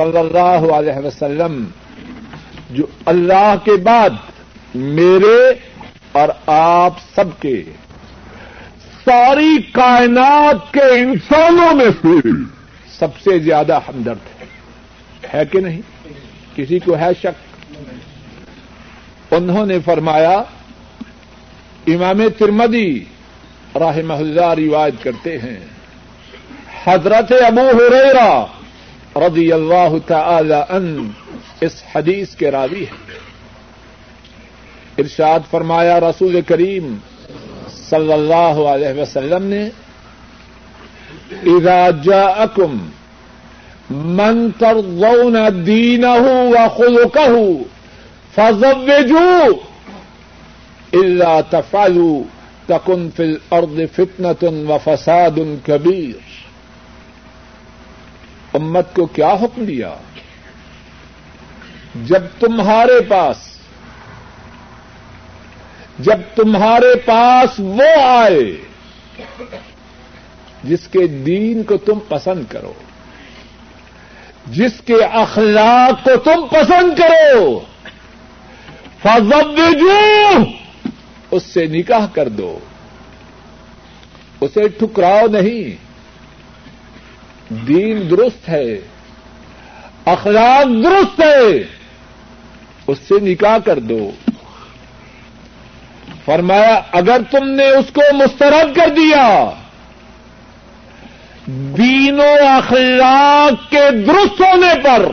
صلی اللہ علیہ وسلم، جو اللہ کے بعد میرے اور آپ سب کے، ساری کائنات کے انسانوں میں سے سب سے زیادہ ہمدرد ہے ہے کہ نہیں؟ کسی کو ہے شک؟ انہوں نے فرمایا، امام ترمدی رحمہ اللہ روایت کرتے ہیں، حضرت ابو ہریرا رضی اللہ تعالی ان اس حدیث کے راوی ہے ارشاد فرمایا، رسول کریم صلی اللہ علیہ وسلم نے، اذا جاءکم من ترضون دینه وخلقه فزوجوا الا تفعلوا تكن في الارض فتنه وفساد كبير امت کو کیا حکم دیا؟ جب تمہارے پاس، جب تمہارے پاس وہ آئے جس کے دین کو تم پسند کرو، جس کے اخلاق کو تم پسند کرو فضو اس سے نکاح کر دو۔ اسے ٹھکراؤ نہیں۔ دین درست ہے، اخلاق درست ہے، اس سے نکاح کر دو۔ فرمایا، اگر تم نے اس کو مسترد کر دیا، دین و اخلاق کے درست ہونے پر،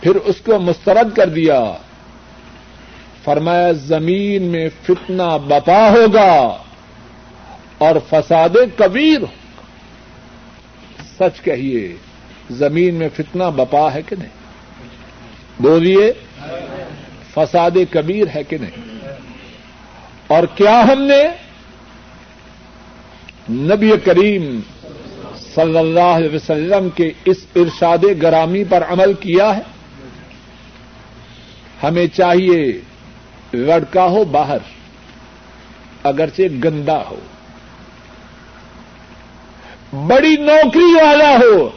پھر اس کو مسترد کر دیا۔ فرمایا، زمین میں فتنہ بپا ہوگا اور فساد کبیر سچ کہیے، زمین میں فتنہ بپا ہے کہ نہیں؟ بولیے، فساد کبیر ہے کہ نہیں؟ اور کیا ہم نے نبی کریم صلی اللہ علیہ وسلم کے اس ارشاد گرامی پر عمل کیا ہے؟ ہمیں چاہیے لڑکا ہو باہر، اگرچہ گندا ہو۔ بڑی نوکری والا ہو،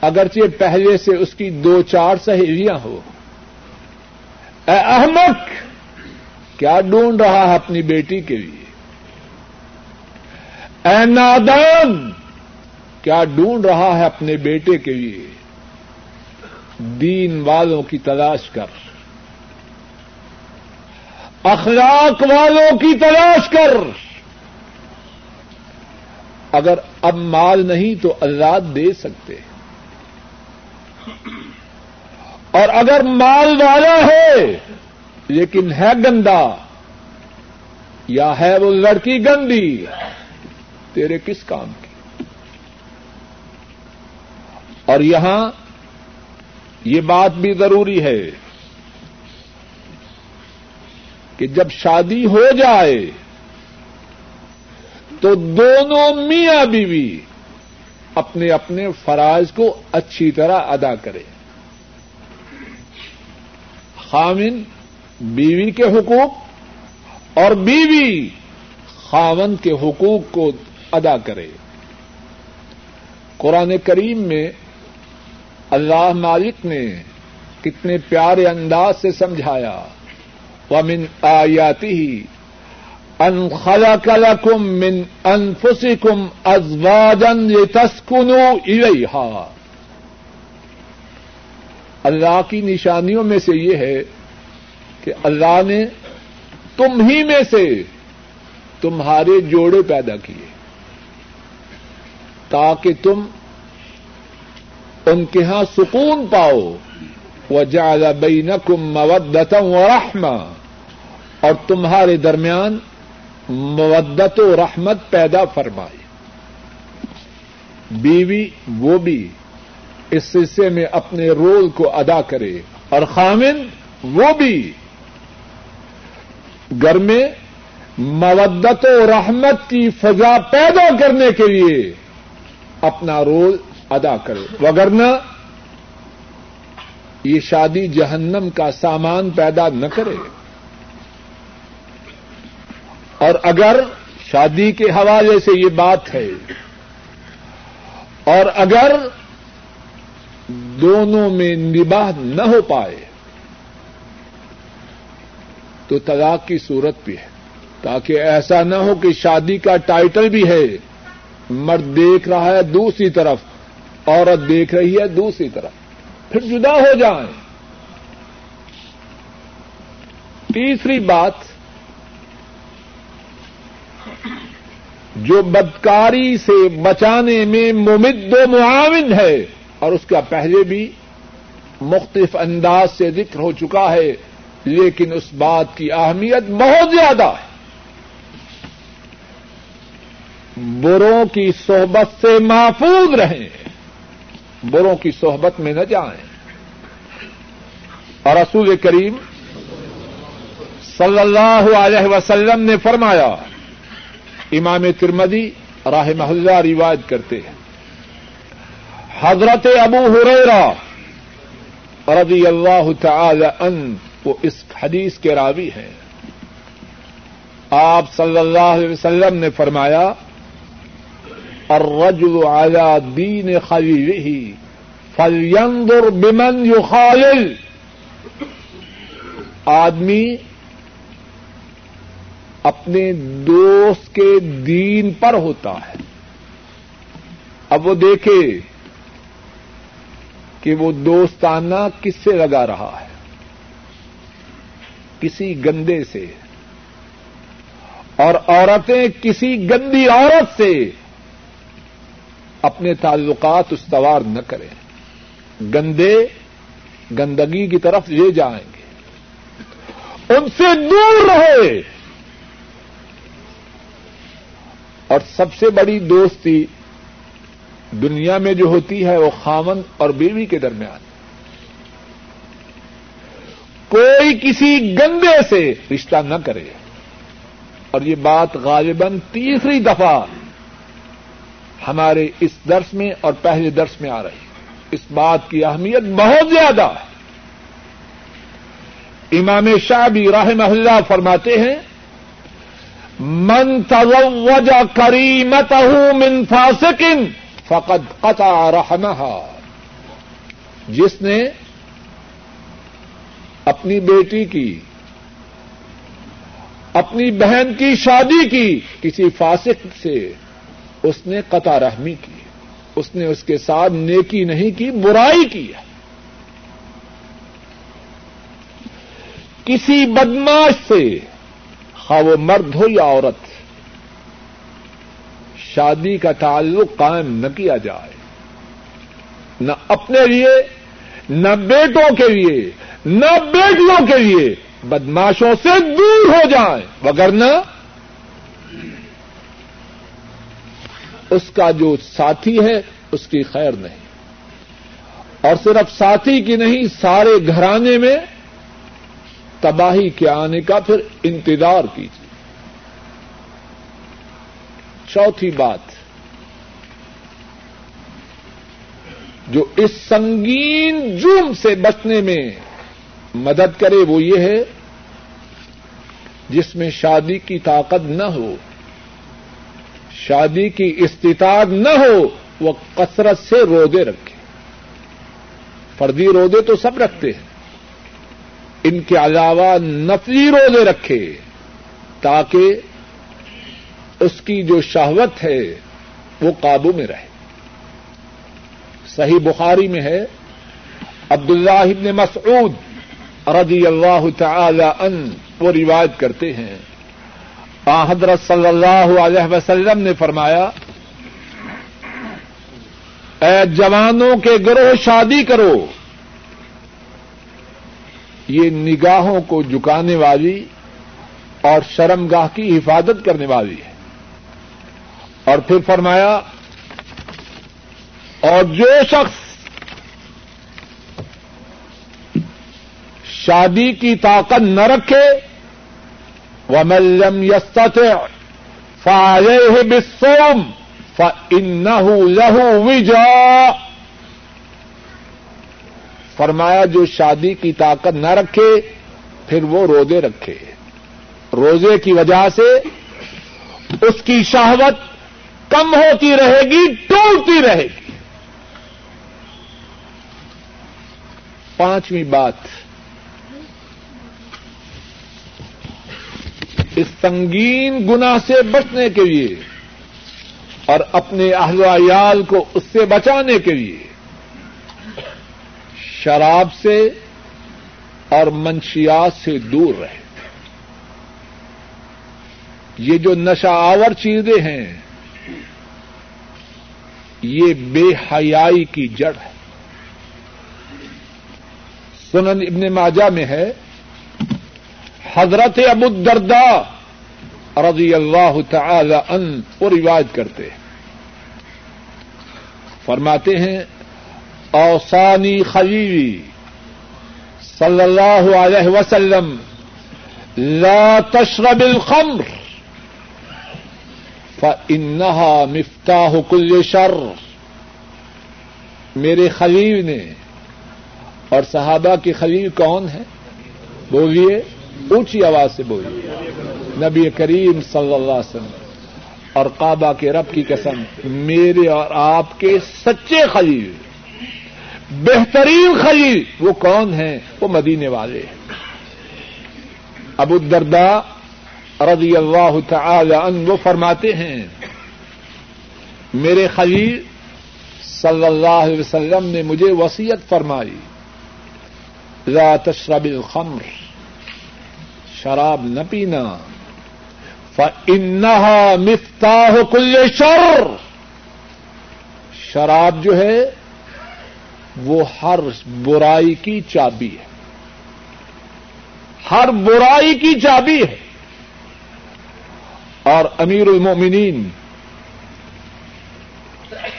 اگرچہ پہلے سے اس کی دو چار سہیلیاں ہو۔ اے احمد، کیا ڈھونڈ رہا ہے اپنی بیٹی کے لیے؟ اے نادان، کیا ڈھونڈ رہا ہے اپنے بیٹے کے لیے؟ دین والوں کی تلاش کر۔ اخلاق والوں کی تلاش کر۔ اگر اب مال نہیں تو اللہ دے سکتے اور اگر مال والا ہے، لیکن ہے گندا، یا ہے وہ لڑکی گندی، تیرے کس کام کی؟ اور یہاں یہ بات بھی ضروری ہے کہ جب شادی ہو جائے تو دونوں میاں بیوی اپنے اپنے فرائض کو اچھی طرح ادا کرے خامن بیوی کے حقوق اور بیوی خاون کے حقوق کو ادا کرے قرآن کریم میں اللہ مالک نے کتنے پیارے انداز سے سمجھایا۔ ومن آیاتی ہی ان خلق لكم من انفسكم ازواجا لتسكنوا اليها اللہ کی نشانیوں میں سے یہ ہے کہ اللہ نے تم ہی میں سے تمہارے جوڑے پیدا کیے۔ تاکہ تم ان کے ہاں سکون پاؤ۔ وجعل بینکم مودتا ورحمہ اور تمہارے درمیان مودت و رحمت پیدا فرمائے۔ بیوی وہ بھی اس سلسلے میں اپنے رول کو ادا کرے اور خامن وہ بھی گھر میں مودت و رحمت کی فضا پیدا کرنے کے لیے اپنا رول ادا کرے۔ وگرنہ یہ شادی جہنم کا سامان پیدا نہ کرے۔ اور اگر شادی کے حوالے سے یہ بات ہے اور اگر دونوں میں نباہ نہ ہو پائے تو طلاق کی صورت بھی ہے۔ تاکہ ایسا نہ ہو کہ شادی کا ٹائٹل بھی ہے، مرد دیکھ رہا ہے دوسری طرف، عورت دیکھ رہی ہے دوسری طرف۔ پھر جدا ہو جائیں۔ تیسری بات جو بدکاری سے بچانے میں ممد و معاون ہے اور اس کا پہلے بھی مختلف انداز سے ذکر ہو چکا ہے، لیکن اس بات کی اہمیت بہت زیادہ ہے۔ بروں کی صحبت سے محفوظ رہیں، بروں کی صحبت میں نہ جائیں۔ اور رسول کریم صلی اللہ علیہ وسلم نے فرمایا امام ترمدی راہ محلہ روایت کرتے ہیں۔ حضرت ابو ہریرا رضی اللہ تعالی ان وہ اس حدیث کے راوی ہیں۔ آپ صلی اللہ علیہ وسلم نے فرمایا، الرجل على دین خلیلہ فلينظر بمن يخالل آدمی اپنے دوست کے دین پر ہوتا ہے۔ اب وہ دیکھے کہ وہ دوستانہ کس سے لگا رہا ہے۔ کسی گندے سے۔ اور عورتیں کسی گندی عورت سے اپنے تعلقات استوار نہ کریں۔ گندے گندگی کی طرف لے جائیں گے۔ ان سے دور رہے۔ اور سب سے بڑی دوستی دنیا میں جو ہوتی ہے وہ خامن اور بیوی کے درمیان کوئی کسی گندے سے رشتہ نہ کرے۔ اور یہ بات غالباً تیسری دفعہ ہمارے اس درس میں اور پہلے درس میں آ رہی اس بات کی اہمیت بہت زیادہ ہے۔ امام شاہ بھی راہ محلہ فرماتے ہیں من تزوج کریمتہ من فاسقن فقد قطع رحمها۔ جس نے اپنی بیٹی کی، اپنی بہن کی شادی کی، کسی فاسق سے اس نے قطع رحمی کی، اس نے اس کے ساتھ نیکی نہیں کی، برائی کی۔ ہے کسی بدماش سے خواہ وہ مرد ہو یا عورت، شادی کا تعلق قائم نہ کیا جائے۔ نہ اپنے لیے، نہ بیٹوں کے لیے، نہ بیٹیوں کے لیے بدماشوں سے دور ہو جائیں۔ وگرنہ اس کا جو ساتھی ہے، اس کی خیر نہیں۔ اور صرف ساتھی کی نہیں، سارے گھرانے میں تباہی کے آنے کا پھر انتظار کیجیے چوتھی بات، جو اس سنگین جرم سے بچنے میں مدد کرے وہ یہ ہے، جس میں شادی کی طاقت نہ ہو، شادی کی استطاعت نہ ہو، وہ کثرت سے رودے رکھے۔ فردی رودے تو سب رکھتے ہیں۔ ان کے علاوہ نفلی روزے رکھے تاکہ اس کی جو شہوت ہے وہ قابو میں رہے۔ صحیح بخاری میں ہے عبد اللہ مسعود رضی اللہ تعالی ان وہ روایت کرتے ہیں۔ حضرت صلی اللہ علیہ وسلم نے فرمایا، اے جوانوں کے گروہ شادی کرو۔ یہ نگاہوں کو جکانے والی اور شرم گاہ کی حفاظت کرنے والی ہے۔ اور پھر فرمایا، اور جو شخص شادی کی طاقت نہ رکھے وہ ملم یست فارے بسوم ف ان لہو وجا فرمایا جو شادی کی طاقت نہ رکھے، پھر وہ روزے رکھے۔ روزے کی وجہ سے اس کی شہوت کم ہوتی رہے گی، ٹوٹتی رہے گی۔ پانچویں بات۔ اس سنگین گنا سے بچنے کے لیے اور اپنے اہل عیال کو اس سے بچانے کے لیے۔ شراب سے اور منشیات سے دور رہے۔ یہ جو نشہ آور چیزیں ہیں، یہ بے حیائی کی جڑ ہے۔ سنن ابن ماجہ میں ہے، حضرت ابو الدرداء رضی اللہ تعالی ان وہ روایت کرتے ہیں۔ فرماتے ہیں اوسانی خلیلی صلی اللہ علیہ وسلم، لا تشرب الخمر فإنها مفتاح كل شر۔ میرے خلیل نے، اور صحابہ کے خلیل کون ہے؟ بولیے، اونچی آواز سے بولیے۔ نبی کریم صلی اللہ علیہ وسلم، اور کعبہ کے رب کی قسم، میرے اور آپ کے سچے خلیل۔ بہترین خلیل وہ کون ہیں؟ وہ مدینے والے ابو الدردا رضی اللہ تعالی عنہ وہ فرماتے ہیں، میرے خلیل صلی اللہ علیہ وسلم نے مجھے وسیعت فرمائی، لا تشرب الخمر، شراب نہ پینا، فإنها مفتاح كل شر، شراب جو ہے وہ ہر برائی کی چابی ہے۔ ہر برائی کی چابی ہے۔ اور امیر المومنین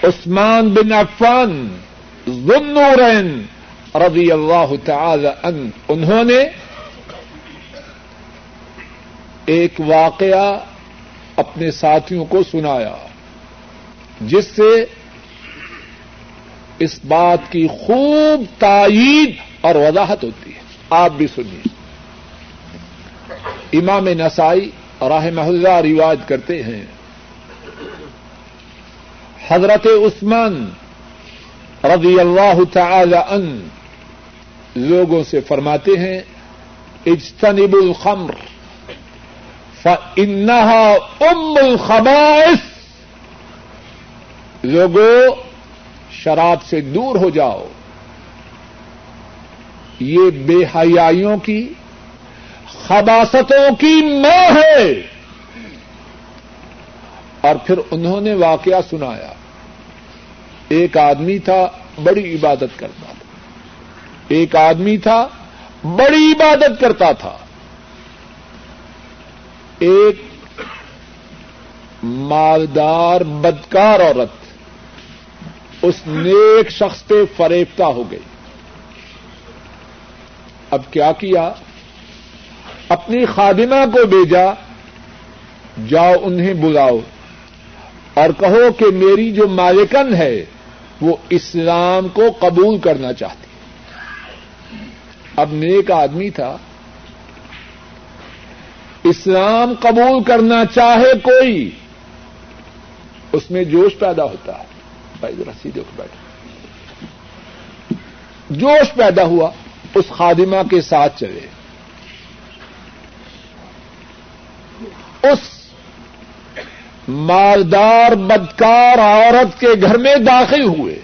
عثمان بن عفان ذنورین رضی اللہ تعالی ان انہوں نے ایک واقعہ اپنے ساتھیوں کو سنایا، جس سے اس بات کی خوب تائید اور وضاحت ہوتی ہے۔ آپ بھی سنیے۔ امام نسائی راہ محلہ رواج کرتے ہیں۔ حضرت عثمان رضی اللہ تعالی ان لوگوں سے فرماتے ہیں اجتنب الخمر، فإنها ام الخبائث۔ لوگوں شراب سے دور ہو جاؤ۔ یہ بے حیائیوں کی، خباستوں کی ماں ہے۔ اور پھر انہوں نے واقعہ سنایا۔ ایک آدمی تھا، بڑی عبادت کرتا تھا۔ ایک آدمی تھا، بڑی عبادت کرتا تھا۔ ایک مالدار، بدکار عورت۔ اس نیک شخص پہ فریفتہ ہو گئی۔ اب کیا کیا؟ اپنی خادمہ کو بھیجا، جاؤ انہیں بلاؤ اور کہو کہ میری جو مالکن ہے، وہ اسلام کو قبول کرنا چاہتی۔ اب نیک آدمی تھا۔ اسلام قبول کرنا چاہے کوئی، اس میں جوش پیدا ہوتا ہے۔ بھائی ذرا سیدھے کو بیٹھے۔ جوش پیدا ہوا، اس خادمہ کے ساتھ چلے۔ اس مالدار بدکار عورت کے گھر میں داخل ہوئے۔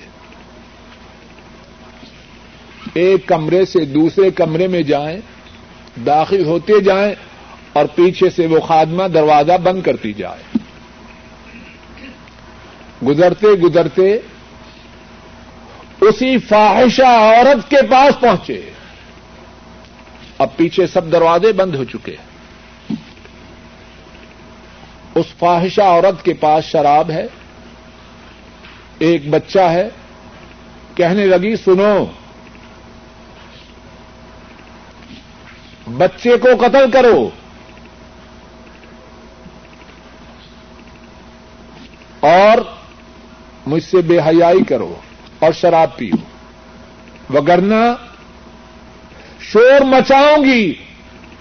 ایک کمرے سے دوسرے کمرے میں جائیں، داخل ہوتے جائیں اور پیچھے سے وہ خادمہ دروازہ بند کرتی جائے۔ گزرتے گزرتے اسی فاحشہ عورت کے پاس پہنچے۔ اب پیچھے سب دروازے بند ہو چکے۔ اس فاحشہ عورت کے پاس شراب ہے۔ ایک بچہ ہے۔ کہنے لگی، سنو، بچے کو قتل کرو۔ اور مجھ سے بے حیائی کرو اور شراب پیو۔ وگرنا شور مچاؤں گی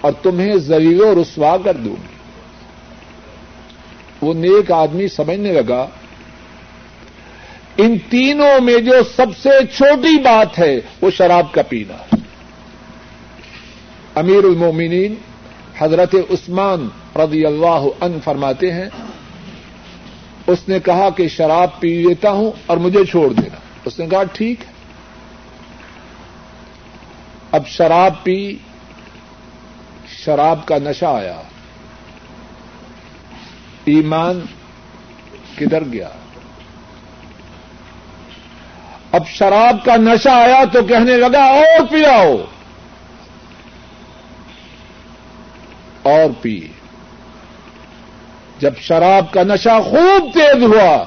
اور تمہیں زلیل و رسوا کر دوں۔ گی وہ نیک آدمی سمجھنے لگا، ان تینوں میں جو سب سے چھوٹی بات ہے، وہ شراب کا پینا۔ امیر المومنین حضرت عثمان رضی اللہ عنہ فرماتے ہیں اس نے کہا کہ شراب پی لیتا ہوں اور مجھے چھوڑ دینا۔ اس نے کہا ٹھیک ہے۔ اب شراب پی، شراب کا نشہ آیا۔ ایمان کدھر گیا؟ اب شراب کا نشہ آیا تو کہنے لگا اور پلاؤ اور پی۔ جب شراب کا نشہ خوب تیز ہوا،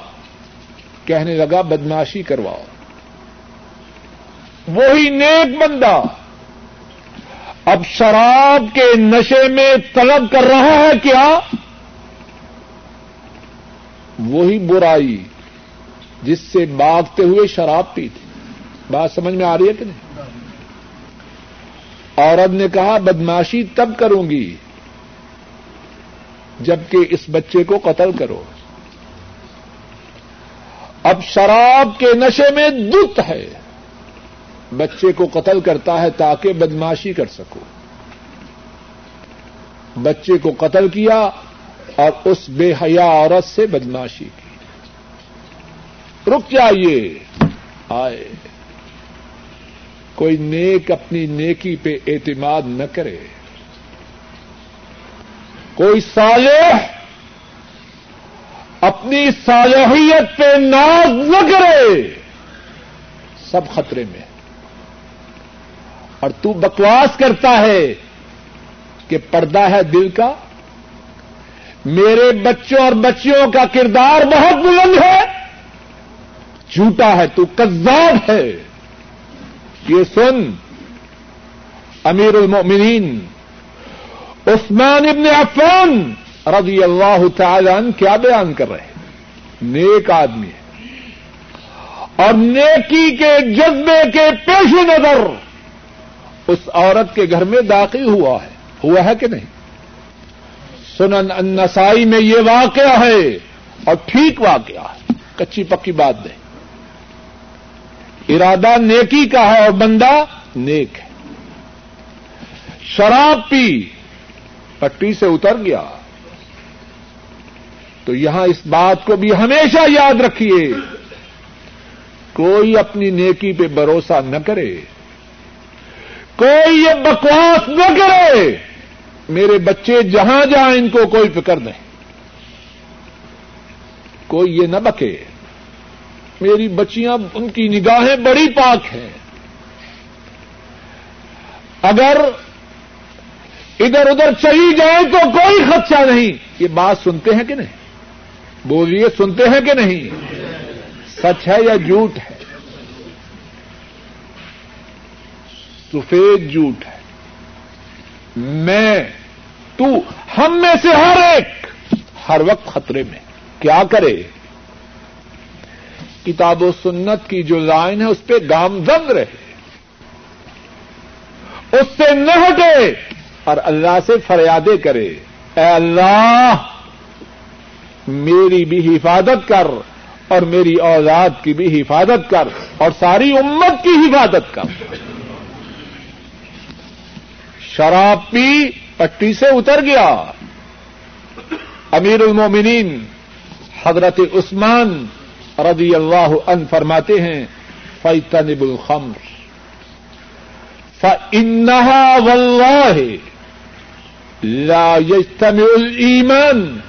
کہنے لگا بدماشی کرواؤ۔ وہی نیک بندہ اب شراب کے نشے میں طلب کر رہا ہے کیا؟ وہی برائی جس سے باغتے ہوئے شراب پی تھی بات سمجھ میں آ رہی ہے کہ نہیں؟ عورت نے کہا بدماشی تب کروں گی جبکہ اس بچے کو قتل کرو۔ اب شراب کے نشے میں دت ہے۔ بچے کو قتل کرتا ہے تاکہ بدماشی کر سکو۔ بچے کو قتل کیا اور اس بے حیا عورت سے بدماشی کی۔ رک جائیے۔ آئے۔ کوئی نیک اپنی نیکی پہ اعتماد نہ کرے۔ کوئی صالح اپنی صالحیت پہ ناز نہ کرے، سب خطرے میں اور تو بکواس کرتا ہے کہ پردہ ہے دل کا۔ میرے بچوں اور بچیوں کا کردار بہت بلند ہے۔ جھوٹا ہے، تو کذاب ہے۔ یہ سن، امیر المؤمنین عثمان ابن عفان رضی اللہ تعالی عنہ کیا بیان کر رہے ہیں؟ نیک آدمی ہے۔ اور نیکی کے جذبے کے پیش نظر اس عورت کے گھر میں داخل ہوا ہے۔ ہوا ہے کہ نہیں؟ سنن النسائی میں یہ واقعہ ہے اور ٹھیک واقعہ ہے۔ کچی پکی بات نہیں۔ ارادہ نیکی کا ہے اور بندہ نیک ہے۔ شراب پی پٹی سے اتر گیا۔ تو یہاں اس بات کو بھی ہمیشہ یاد رکھیے۔ کوئی اپنی نیکی پہ بھروسہ نہ کرے۔ کوئی یہ بکواس نہ کرے۔ میرے بچے جہاں جہاں ان کو کوئی فکر نہیں۔ کوئی یہ نہ بکے۔ میری بچیاں، ان کی نگاہیں بڑی پاک ہیں۔ اگر ادھر ادھر چلی جائے تو کوئی خدشہ نہیں۔ یہ بات سنتے ہیں کہ نہیں؟ بولیے، سنتے ہیں کہ نہیں؟ سچ ہے یا جھوٹ ہے؟ سفید جھوٹ ہے۔ میں، تو ہم میں سے ہر ایک، ہر وقت خطرے میں۔ کیا کرے؟ کتاب و سنت کی جو لائن ہے، اس پہ گامزد رہے۔ اس سے نہ ہٹے۔ اور اللہ سے فریادیں کرے۔ اے اللہ، میری بھی حفاظت کر اور میری اولاد کی بھی حفاظت کر اور ساری امت کی حفاظت کر۔ شراب پی، پٹی سے اتر گیا۔ امیر المومنین حضرت عثمان رضی اللہ عنہ فرماتے ہیں فیتنب الخمر فإنها والله لا يجتمع الإيمان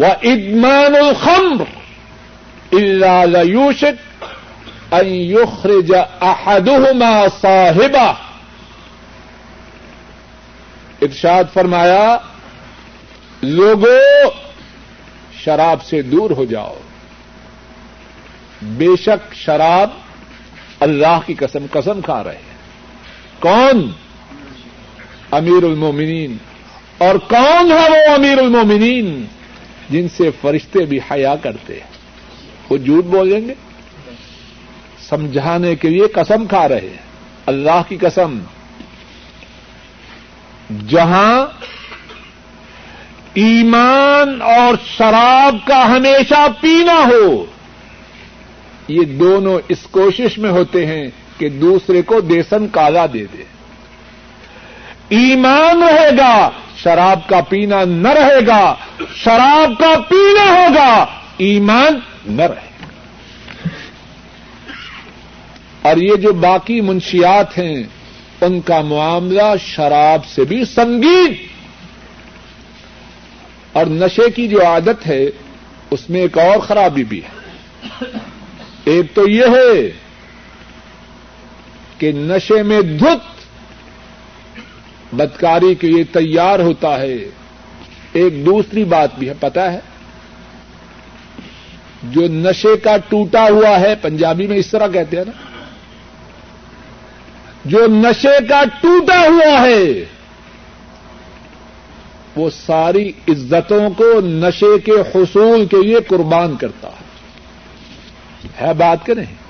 وإدمان الخمر إلا ليوشك أن يخرج أحدهما صاحبه. ارشاد فرمایا لوگوں شراب سے دور ہو جاؤ۔ بے شک شراب اللہ کی قسم قسم کھا رہے ہیں۔ کون؟ امیر المومنین۔ اور کون ہے وہ امیر المومنین جن سے فرشتے بھی حیا کرتے ہیں؟ وہ جھوٹ بولیں گے؟ سمجھانے کے لیے قسم کھا رہے ہیں۔ اللہ کی قسم۔ جہاں ایمان اور شراب کا ہمیشہ پینا ہو، یہ دونوں اس کوشش میں ہوتے ہیں کہ دوسرے کو دیسن کالا دے دے۔ ایمان رہے گا۔ شراب کا پینا نہ رہے گا، شراب کا پینا ہوگا، ایمان نہ رہے گا۔ اور یہ جو باقی منشیات ہیں، ان کا معاملہ شراب سے بھی سنگین۔ اور نشے کی جو عادت ہے، اس میں ایک اور خرابی بھی ہے۔ ایک تو یہ ہے کہ نشے میں دھت بدکاری کے لیے تیار ہوتا ہے۔ ایک دوسری بات بھی ہے پتا ہے۔ جو نشے کا ٹوٹا ہوا ہے، پنجابی میں اس طرح کہتے ہیں نا۔ جو نشے کا ٹوٹا ہوا ہے، وہ ساری عزتوں کو نشے کے حصول کے لیے قربان کرتا ہے۔ ہے بات کہ نہیں؟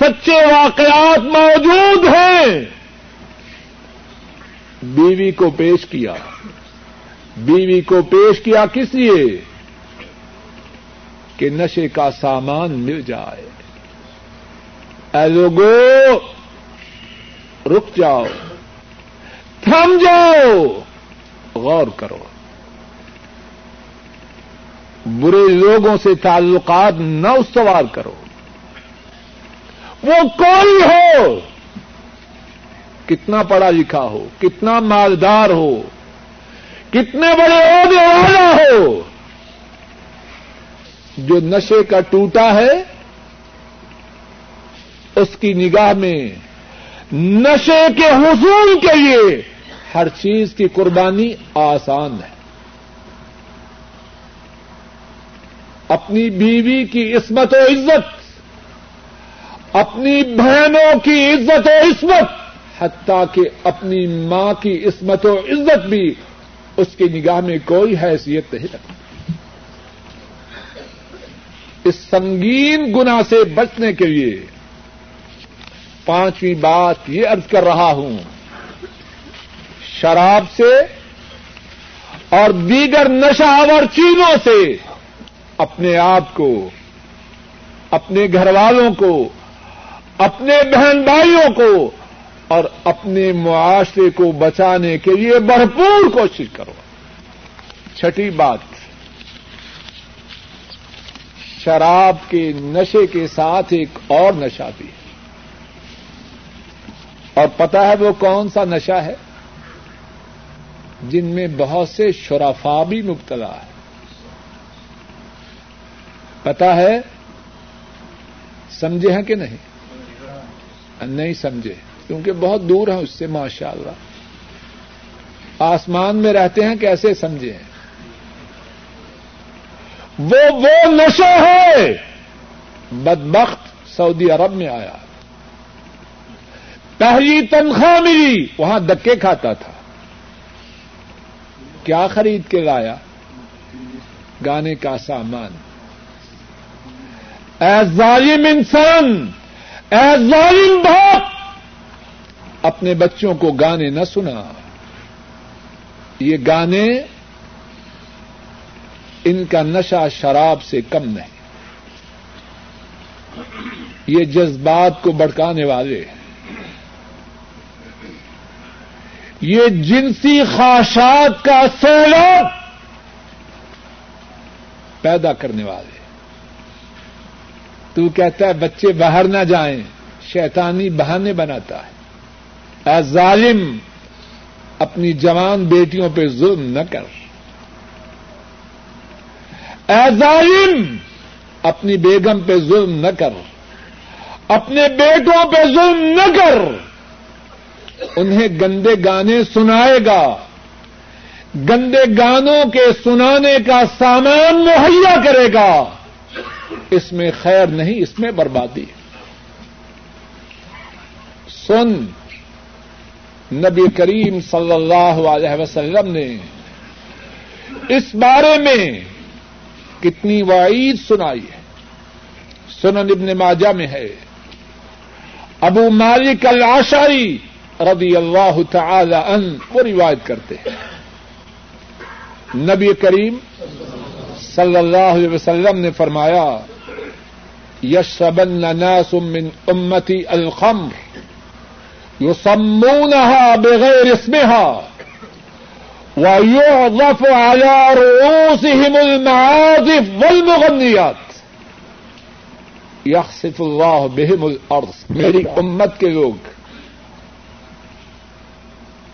سچے واقعات موجود ہیں۔ بیوی کو پیش کیا۔ بیوی کو پیش کیا کس لیے؟ کہ نشے کا سامان مل جائے۔ اے لوگو، رک جاؤ۔ تھم جاؤ۔ غور کرو۔ برے لوگوں سے تعلقات نہ استوار کرو۔ وہ کوئی ہو کتنا پڑھا لکھا ہو، کتنا مالدار ہو، کتنے بڑے عہدے والا ہو، جو نشے کا ٹوٹا ہے، اس کی نگاہ میں نشے کے حصول کے لیے ہر چیز کی قربانی آسان ہے۔ اپنی بیوی کی عصمت و عزت اپنی بہنوں کی عزت و عصمت، حتیٰ کہ اپنی ماں کی عصمت و عزت بھی اس کی نگاہ میں کوئی حیثیت نہیں رکھتی۔ اس سنگین گنا سے بچنے کے لیے پانچویں بات یہ ارض کر رہا ہوں، شراب سے اور دیگر نشاور چیزوں سے اپنے آپ کو، اپنے گھر والوں کو اپنے بہن بھائیوں کو اور اپنے معاشرے کو بچانے کے لیے بھرپور کوشش کرو۔ چھٹی بات، شراب کے نشے کے ساتھ ایک اور نشہ بھی ہے۔ اور پتا ہے وہ کون سا نشہ ہے؟ جن میں بہت سے شرافا بھی مبتلا ہے پتا ہے، سمجھے ہیں کہ نہیں؟ نہیں سمجھے کیونکہ بہت دور ہیں اس سے ماشاء اللہ آسمان میں رہتے ہیں کیسے سمجھے؟ ہیں وہ وہ نشہ ہے۔ بدبخت سعودی عرب میں آیا۔ پہلی تنخواہ ملی، وہاں دکے کھاتا تھا۔ کیا خرید کے لایا؟ گانے کا سامان۔ اے ظالم انسان اے ظالم باپ! اپنے بچوں کو گانے نہ سنا۔ یہ گانے ان کا نشہ شراب سے کم نہیں۔ یہ جذبات کو بڑکانے والے۔ یہ جنسی خواہشات کا سیلاب پیدا کرنے والے۔ تو کہتا ہے بچے باہر نہ جائیں، شیطانی بہانے بناتا ہے۔ اے ظالم، اپنی جوان بیٹیوں پہ ظلم نہ کر۔ اے ظالم، اپنی بیگم پہ ظلم نہ کر۔ اپنے بیٹوں پہ ظلم نہ کر۔ انہیں گندے گانے سنائے گا۔ گندے گانوں کے سنانے کا سامان مہیا کرے گا۔ اس میں خیر نہیں، اس میں بربادی سن نبی کریم صلی اللہ علیہ وسلم نے اس بارے میں کتنی وعید سنائی ہے۔ سنن ابن ماجہ میں ہے۔ ابو مالک العشاری رضی اللہ تعالی ان وہ روایت کرتے ہیں۔ نبی کریم صلی اللہ علیہ وسلم نے فرمایا یشربن ناس من امتی الخمر یسمونها بغیر اسمها ويعظف على رؤوسهم المعازف والمغنيات. یخصف اللہ بہم الارض میری امت کے لوگ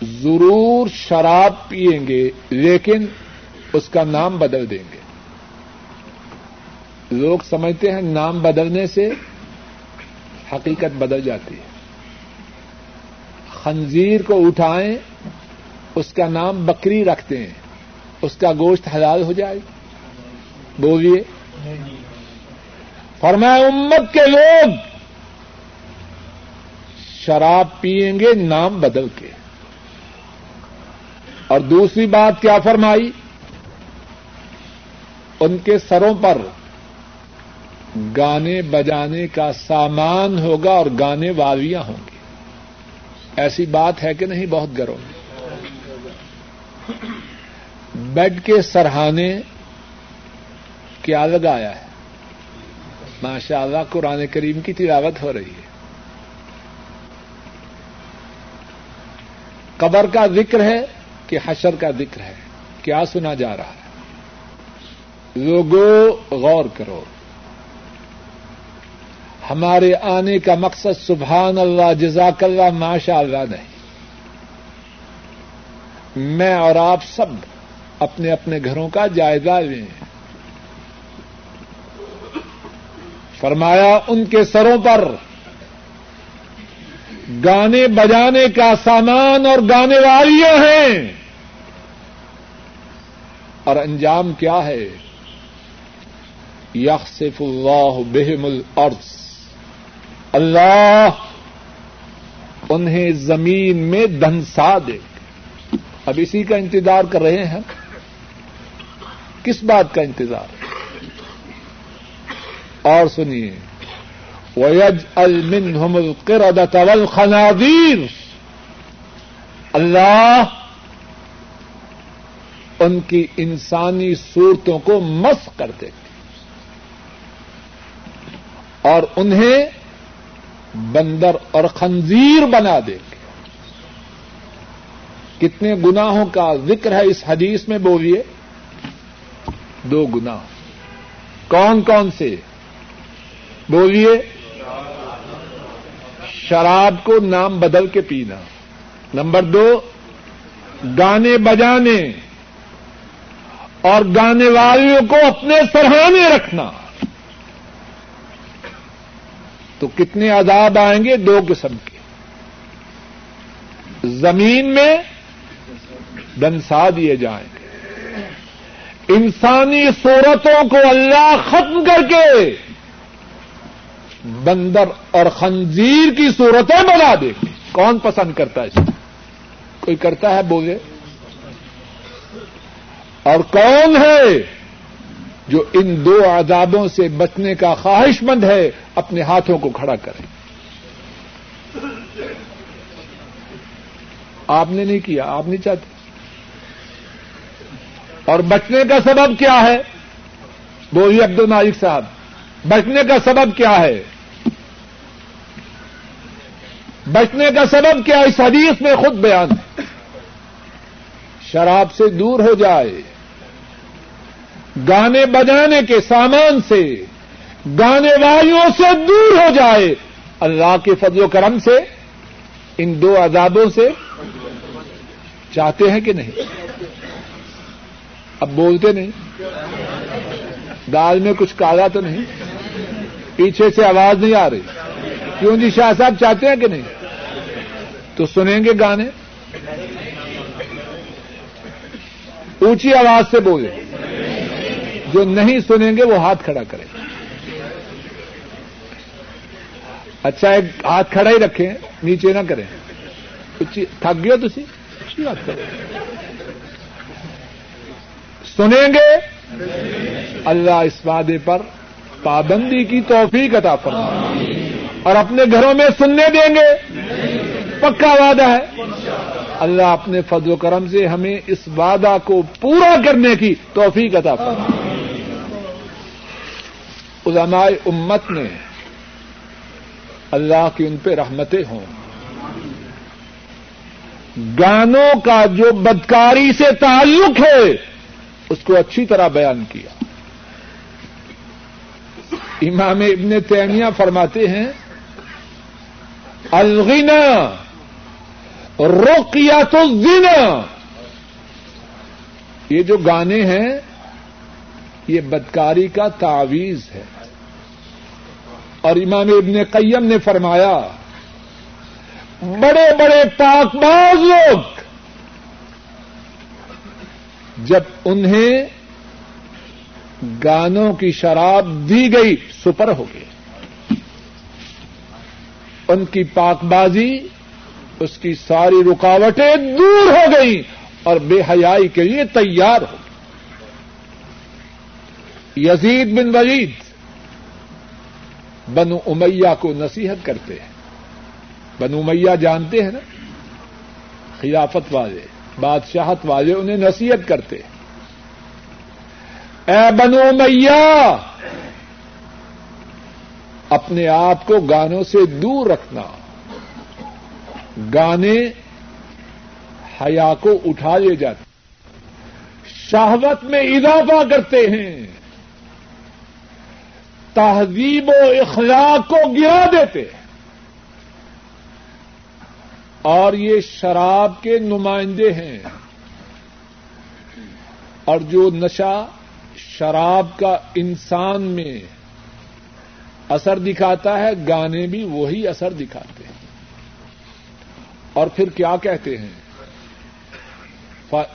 ضرور شراب پیئیں گے لیکن اس کا نام بدل دیں گے. لوگ سمجھتے ہیں نام بدلنے سے حقیقت بدل جاتی ہے۔ خنزیر کو اٹھائیں، اس کا نام بکری رکھتے ہیں، اس کا گوشت حلال ہو جائے۔ بولیے۔ فرمایا، امت کے لوگ شراب پیئیں گے نام بدل کے۔ اور دوسری بات کیا فرمائی؟ ان کے سروں پر گانے بجانے کا سامان ہوگا اور گانے والیاں ہوں گی۔ ایسی بات ہے کہ نہیں؟ بہت گرو میں بیڈ کے سرہانے کیا لگایا ہے؟ ماشاء اللہ قرآن کریم کی تلاوت ہو رہی ہے۔ قبر کا ذکر ہے کہ حشر کا ذکر ہے۔ کیا سنا جا رہا ہے؟ لوگوں غور کرو۔ ہمارے آنے کا مقصد سبحان اللہ، جزاک اللہ، ماشاء اللہ نہیں۔ میں اور آپ سب اپنے اپنے گھروں کا جائزہ لیں۔ فرمایا، ان کے سروں پر گانے بجانے کا سامان اور گانے والیاں ہیں۔ اور انجام کیا ہے؟ یخصف اللہ بہم الارض۔ اللہ انہیں زمین میں دھنسا دے اب اسی کا انتظار کر رہے ہیں کس بات کا انتظار اور سنیے ویج المن حمل قرد خنادیر اللہ ان کی انسانی صورتوں کو مس کر دے اور انہیں بندر اور خنزیر بنا دے گے کتنے گناہوں کا ذکر ہے اس حدیث میں بولیے۔ دو گنا کون کون سے؟ بولیے۔ شراب کو نام بدل کے پینا۔ نمبر دو، گانے بجانے۔ اور گانے والوں کو اپنے سرحانے رکھنا۔ تو کتنے عذاب آئیں گے دو قسم کے۔ زمین میں دنسا دیے جائیں۔ گے انسانی صورتوں کو اللہ ختم کر کے بندر اور خنزیر کی صورتیں بنا دے۔ کون پسند کرتا ہے اس کوئی کرتا ہے بولے؟ اور کون ہے جو ان دو عذابوں سے بچنے کا خواہش مند ہے، اپنے ہاتھوں کو کھڑا کرے۔ آپ نے نہیں کیا، آپ نہیں چاہتے۔ اور بچنے کا سبب کیا ہے؟ بولی عبد المالک صاحب۔ بچنے کا سبب کیا ہے؟ بچنے کا سبب کیا اس حدیث میں خود بیان۔ ہے شراب سے دور ہو جائے۔ گانے بجانے کے سامان سے، گانے والیوں سے دور ہو جائے۔ اللہ کے فضل و کرم سے، ان دو عذابوں سے چاہتے ہیں کہ نہیں؟ اب بولتے نہیں۔ دال میں کچھ کالا تو نہیں۔ پیچھے سے آواز نہیں آ رہی۔ کیوں جی شاہ صاحب چاہتے ہیں کہ نہیں؟ تو سنیں گے گانے۔ اونچی آواز سے بولے جو نہیں سنیں گے وہ ہاتھ کھڑا کریں اچھا ایک ہاتھ کھڑا ہی رکھیں، نیچے نہ کریں۔ تھک گیا تھی اچھی بات کریں سنیں گے؟ اللہ اس وعدے پر پابندی کی توفیق عطا فرما اور اپنے گھروں میں سننے دیں گے۔ پکا وعدہ ہے۔ اللہ اپنے فضل و کرم سے ہمیں اس وعدہ کو پورا کرنے کی توفیق عطا فرما علماء امت نے اللہ کی ان پہ رحمتیں ہوں۔ گانوں کا جو بدکاری سے تعلق ہے، اس کو اچھی طرح بیان کیا۔ امام ابن تیمیہ فرماتے ہیں، الغنا رقیت الزنا۔ یہ جو گانے ہیں، یہ بدکاری کا تعویز ہے۔ اور امام ابن قیم نے فرمایا، بڑے بڑے پاک باز لوگ جب انہیں گانوں کی شراب دی گئی، سپر ہو گئے۔ ان کی پاک بازی اس کی ساری رکاوٹیں دور ہو گئی اور بے حیائی کے لیے تیار ہو یزید بن ولید بنو امیہ کو نصیحت کرتے ہیں۔ بنو امیہ جانتے ہیں نا؟ خلافت والے، بادشاہت والے انہیں نصیحت کرتے ہیں۔ اے بنو امیہ، اپنے آپ کو گانوں سے دور رکھنا۔ گانے حیا کو اٹھا لے جاتے شہوت میں اضافہ کرتے ہیں۔ تہذیب و اخلاق کو گرا دیتے ہیں۔ اور یہ شراب کے نمائندے ہیں۔ اور جو نشہ شراب کا انسان میں اثر دکھاتا ہے، گانے بھی وہی اثر دکھاتے ہیں۔ اور پھر کیا کہتے ہیں؟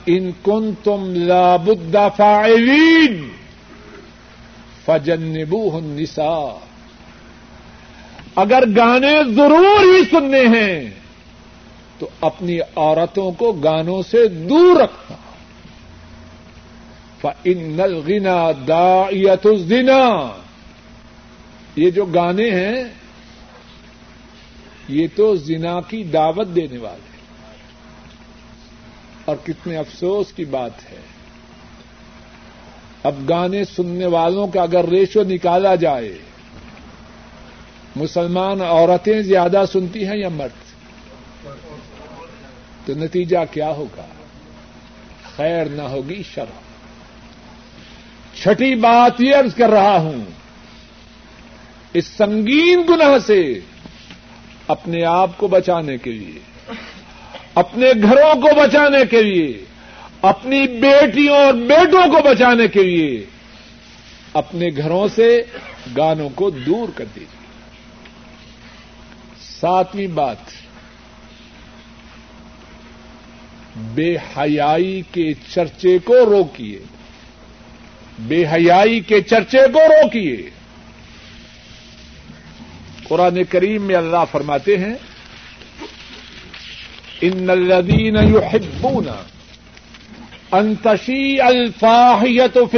ان کن تم لابد فائلین فجنبو نسا اگر گانے ضرور ہی سننے ہیں تو اپنی عورتوں کو گانوں سے دور رکھنا۔ ان نل گنا دایت یہ جو گانے ہیں یہ تو زنا کی دعوت دینے والے۔ اور کتنے افسوس کی بات ہے۔ اب گانے سننے والوں کا اگر ریشو نکالا جائے، مسلمان عورتیں زیادہ سنتی ہیں یا مرد؟ تو نتیجہ کیا ہوگا؟ خیر نہ ہوگی شرم چھٹی بات یہ عرض کر رہا ہوں، اس سنگین گناہ سے اپنے آپ کو بچانے کے لیے، اپنے گھروں کو بچانے کے لیے اپنی بیٹیوں اور بیٹوں کو بچانے کے لیے اپنے گھروں سے گانوں کو دور کر دیجیے۔ ساتویں بات، بے حیائی کے چرچے کو روکیے۔ بے حیائی کے چرچے کو روکیے۔ قرآن کریم میں اللہ فرماتے ہیں، ان الذين يحبون ان تشيع الفاحية في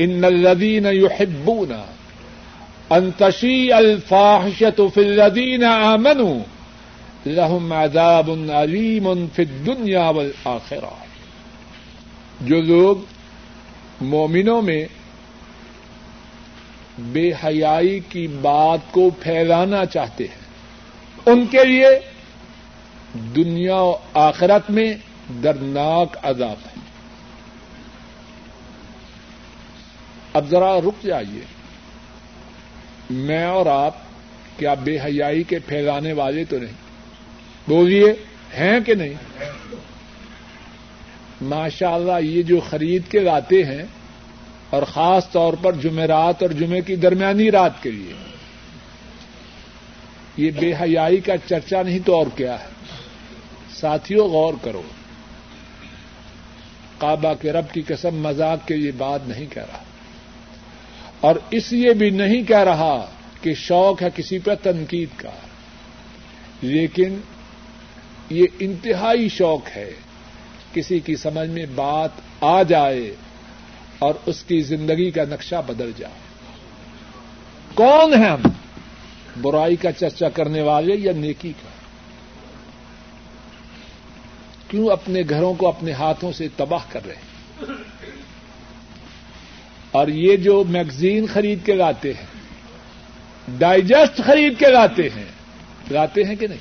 ان الذين يحبون ان تشيع الفاحشة في لهم عذاب عليم في الدنيا والآخرة. جو لوگ مومنوں میں بے حیائی کی بات کو پھیلانا چاہتے ہیں، ان کے لیے دنیا و آخرت میں دردناک عذاب ہے۔ اب ذرا رک جائیے۔ میں اور آپ کیا بے حیائی کے پھیلانے والے تو نہیں؟ بولیے، ہیں کہ نہیں؟ ماشاء اللہ یہ جو خرید کے لاتے ہیں، اور خاص طور پر جمعرات اور جمعے کی درمیانی رات کے لیے۔ یہ بے حیائی کا چرچا نہیں تو اور کیا ہے؟ ساتھیوں غور کرو۔ کعبہ کے رب کی قسم مذاق کے یہ بات نہیں کہہ رہا۔ اور اس لیے بھی نہیں کہہ رہا کہ شوق ہے کسی پہ تنقید کا۔ لیکن یہ انتہائی شوق ہے۔ کسی کی سمجھ میں بات آ جائے اور اس کی زندگی کا نقشہ بدل جائے۔ کون ہے ہم؟ برائی کا چرچا کرنے والے یا نیکی کا؟ کیوں اپنے گھروں کو اپنے ہاتھوں سے تباہ کر رہے ہیں؟ اور یہ جو میگزین خرید کے لاتے ہیں، ڈائجسٹ خرید کے لاتے ہیں لاتے ہیں کہ نہیں؟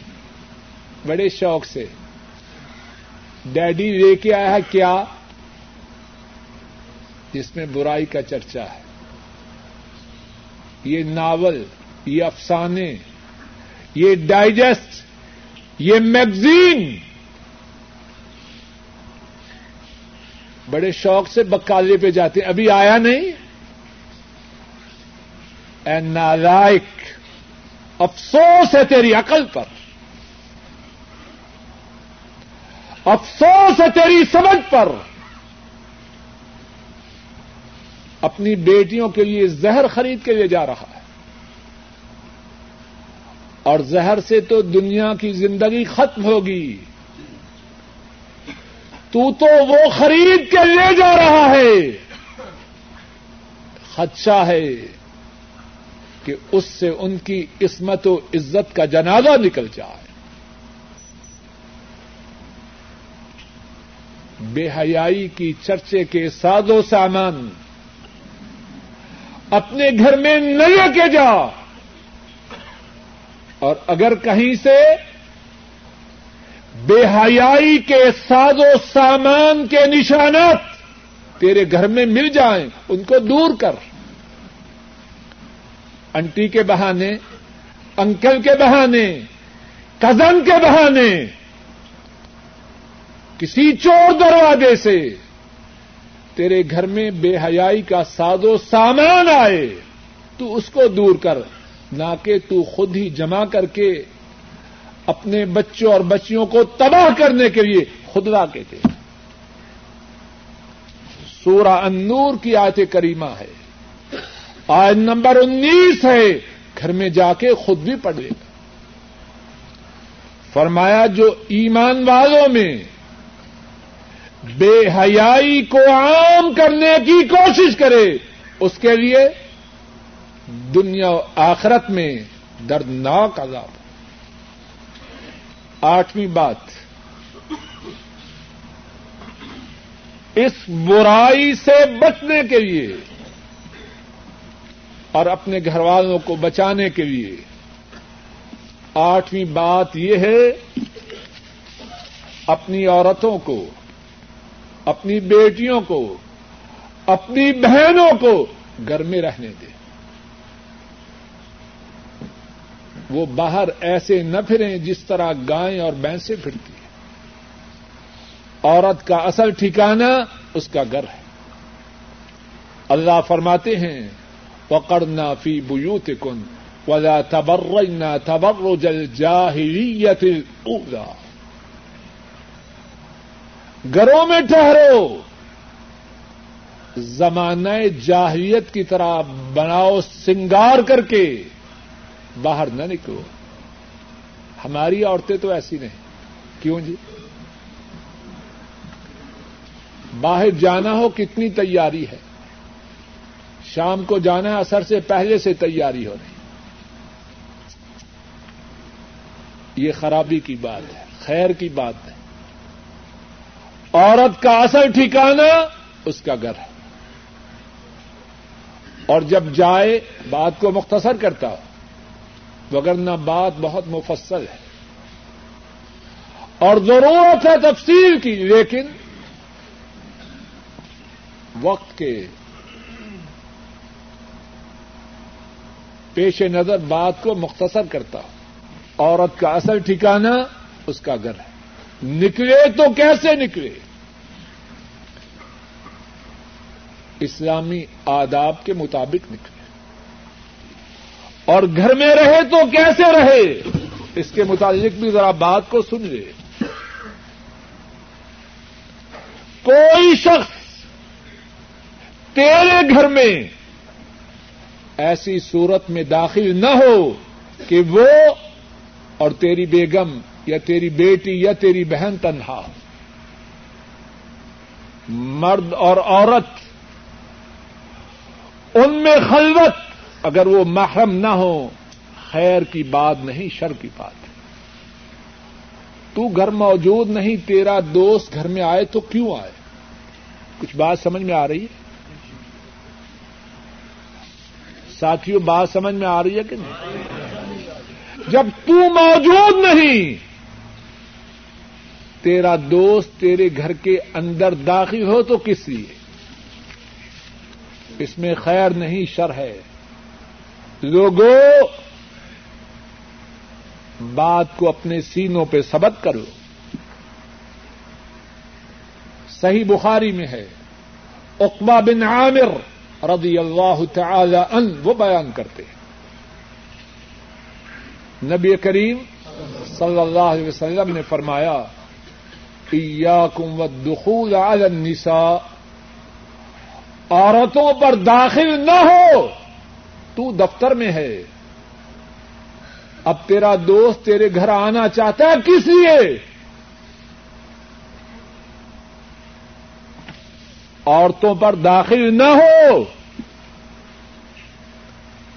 بڑے شوق سے۔ ڈیڈی لے کے آیا ہے کیا؟ جس میں برائی کا چرچا ہے۔ یہ ناول، یہ افسانے، یہ ڈائجسٹ، یہ میگزین۔ بڑے شوق سے بکالے پہ جاتے ہیں۔ ابھی آیا نہیں؟ اے نالائک افسوس ہے تیری عقل پر۔ افسوس ہے تیری سمجھ پر۔ اپنی بیٹیوں کے لیے زہر خرید کے لیے جا رہا ہے۔ اور زہر سے تو دنیا کی زندگی ختم ہوگی۔ تو تو وہ خرید کے لے جا رہا ہے۔ خدشہ ہے کہ اس سے ان کی عصمت و عزت کا جنازہ نکل جائے۔ بے حیائی کی چرچے کے ساز و سامان اپنے گھر میں نہ لے کے جا۔ اور اگر کہیں سے بے حیائی کے ساز و سامان کے نشانات تیرے گھر میں مل جائیں، ان کو دور کر۔ انٹی کے بہانے، انکل کے بہانے، کزن کے بہانے، کسی چور دروازے سے تیرے گھر میں بے حیائی کا ساز و سامان آئے، تو اس کو دور کر، نہ کہ تو خود ہی جمع کر کے اپنے بچوں اور بچیوں کو تباہ کرنے کے لیے خود لا کے سورہ انور کی آیت کریمہ ہے۔ آیت نمبر انیس ہے۔ گھر میں جا کے خود بھی پڑھ لے گا فرمایا، جو ایمان والوں میں بے حیائی کو عام کرنے کی کوشش کرے، اس کے لیے دنیا و آخرت میں دردناک عذاب۔ آٹھویں بات۔ اس برائی سے بچنے کے لیے اور اپنے گھر والوں کو بچانے کے لیے آٹھویں بات یہ ہے، اپنی عورتوں کو، اپنی بیٹیوں کو، اپنی بہنوں کو گھر میں رہنے دیں۔ وہ باہر ایسے نہ پھریں جس طرح گائیں اور بھینسیں پھرتی ہیں۔ عورت کا اصل ٹھکانہ اس کا گھر ہے۔ اللہ فرماتے ہیں پکڑنا فی بوت کن ولا تبرجنا تبرج الجاہلیت الاولى گھروں میں ٹھہرو۔ زمانہ جاہلیت کی طرح بناؤ سنگار کر کے۔ باہر نہ نکلو۔ ہماری عورتیں تو ایسی نہیں۔ کیوں جی؟ باہر جانا ہو کتنی تیاری ہے۔ شام کو جانا ہے اثر سے پہلے سے تیاری ہو رہی۔ یہ خرابی کی بات ہے، خیر کی بات ہے۔ عورت کا اصل ٹھکانا اس کا گھر ہے۔ اور جب جائے، بات کو مختصر کرتا ہو۔ وگرنہ بات بہت مفصل ہے۔ اور ضرورت ہے تفصیل کی، لیکن وقت کے پیش نظر بات کو مختصر کرتا ہوں۔ عورت کا اصل ٹھکانا اس کا گھر ہے۔ نکلے تو کیسے نکلے؟ اسلامی آداب کے مطابق نکلے۔ اور گھر میں رہے تو کیسے رہے؟ اس کے متعلق بھی ذرا بات کو سن لے۔ کوئی شخص تیرے گھر میں ایسی صورت میں داخل نہ ہو کہ وہ اور تیری بیگم یا تیری بیٹی یا تیری بہن تنہا مرد اور عورت، ان میں خلوت اگر وہ محرم نہ ہو، خیر کی بات نہیں، شر کی بات۔ ہے تو گھر موجود نہیں، تیرا دوست گھر میں آئے تو کیوں آئے؟ کچھ بات سمجھ میں آ رہی ہے؟ ساتھیوں، بات سمجھ میں آ رہی ہے کہ نہیں؟ جب تو موجود نہیں، تیرا دوست تیرے گھر کے اندر داخل ہو تو کس لیے؟ اس میں خیر نہیں، شر ہے۔ لوگوں بات کو اپنے سینوں پہ سبق کرو۔ صحیح بخاری میں ہے اقبا بن عامر رضی اللہ تعالی ان وہ بیان کرتے ہیں۔ نبی کریم صلی اللہ علیہ وسلم نے فرمایا، ایاکم والدخول علی النساء عورتوں پر داخل نہ ہو۔ تو دفتر میں ہے۔ اب تیرا دوست تیرے گھر آنا چاہتا ہے کس لیے؟ عورتوں پر داخل نہ ہو۔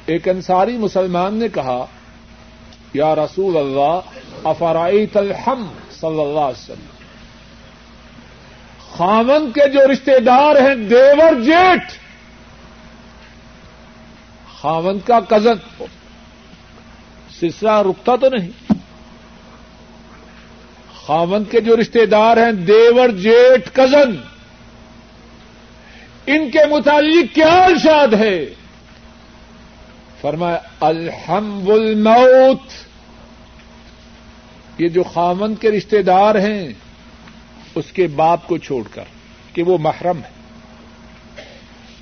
ایک انصاری مسلمان نے کہا، یا رسول اللہ افرائی الحم صلی اللہ علیہ وسلم۔ خامن کے جو رشتے دار ہیں، دیور جیٹ خامن کا کزن سلسلہ رکتا تو نہیں. خامن کے جو رشتے دار ہیں، دیور جیٹ کزن ان کے متعلق کیا ارشاد ہے؟ فرمایا الحمد الموت. یہ جو خامن کے رشتے دار ہیں، اس کے باپ کو چھوڑ کر، کہ وہ محرم ہے۔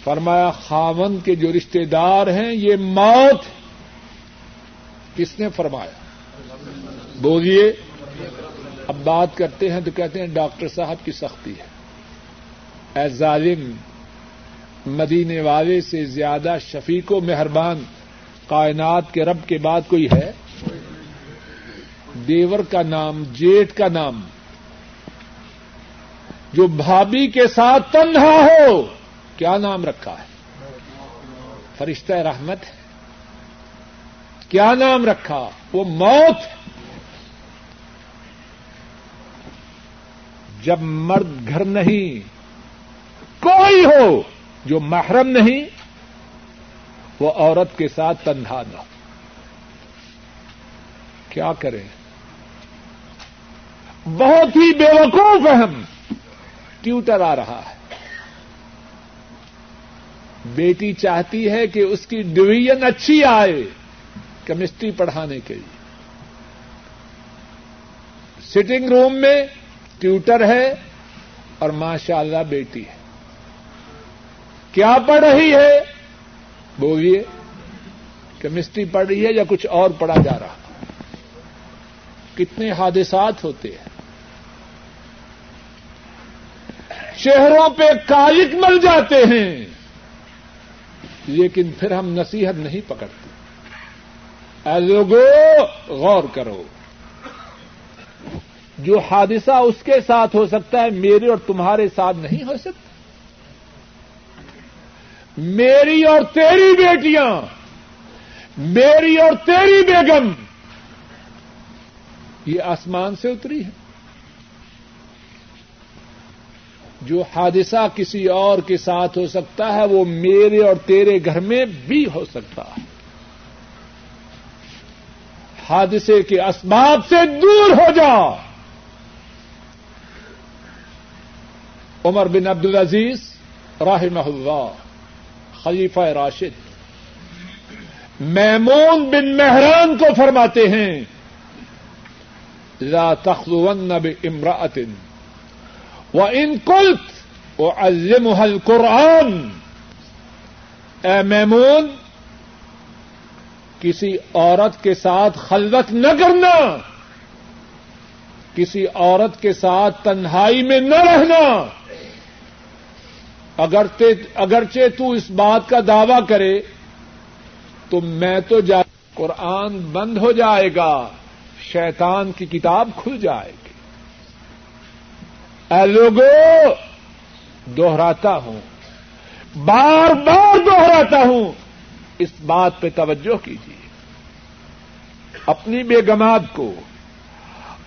فرمایا خامن کے جو رشتے دار ہیں، یہ موت کس نے فرمایا؟ بولیے اب بات کرتے ہیں تو کہتے ہیں ڈاکٹر صاحب کی سختی ہے۔ اے ظالم، مدینے والے سے زیادہ شفیق و مہربان کائنات کے رب کے بعد کوئی ہے؟ دیور کا نام، جیٹ کا نام، جو بھابھی کے ساتھ تنہا ہو۔ کیا نام رکھا ہے؟ فرشتہ رحمت ہے کیا نام رکھا؟ وہ موت۔ جب مرد گھر نہیں، کوئی ہو جو محرم نہیں، وہ عورت کے ساتھ تنہا نہ کیا کریں؟ بہت ہی بے وقوف ہم۔ ٹیوٹر آ رہا ہے۔ بیٹی چاہتی ہے کہ اس کی ڈویژن اچھی آئے کیمسٹری پڑھانے کے لیے۔ سٹنگ روم میں ٹیوٹر ہے اور ماشاء اللہ بیٹی ہے۔ کیا پڑھ رہی ہے؟ بولیے، کیمسٹری پڑھ رہی ہے یا کچھ اور پڑھا جا رہا؟ کتنے حادثات ہوتے ہیں۔ شہروں پہ کالک مل جاتے ہیں۔ لیکن پھر ہم نصیحت نہیں پکڑتے۔ اے لوگو، غور کرو۔ جو حادثہ اس کے ساتھ ہو سکتا ہے، میرے اور تمہارے ساتھ نہیں ہو سکتا۔ میری اور تیری بیٹیاں، میری اور تیری بیگم، یہ آسمان سے اتری ہے۔ جو حادثہ کسی اور کے ساتھ ہو سکتا ہے، وہ میرے اور تیرے گھر میں بھی ہو سکتا ہے۔ حادثے کے اسباب سے دور ہو جا۔ عمر بن عبد العزیز رحمہ اللہ، خلیفہ راشد۔ میمون بن مہران کو فرماتے ہیں، لا تخلون بامرأة وہ وإن قلت أعلمها القرآن۔ اے میمون، کسی عورت کے ساتھ خلوت نہ کرنا، کسی عورت کے ساتھ تنہائی میں نہ رہنا۔ اگرچہ تو اس بات کا دعوی کرے، تو میں تو جا، قرآن بند ہو جائے گا، شیطان کی کتاب کھل جائے گی۔ اے لوگوں دوہراتا ہوں۔ بار بار دوہراتا ہوں۔ اس بات پہ توجہ کیجیے۔ اپنی بیگمات کو،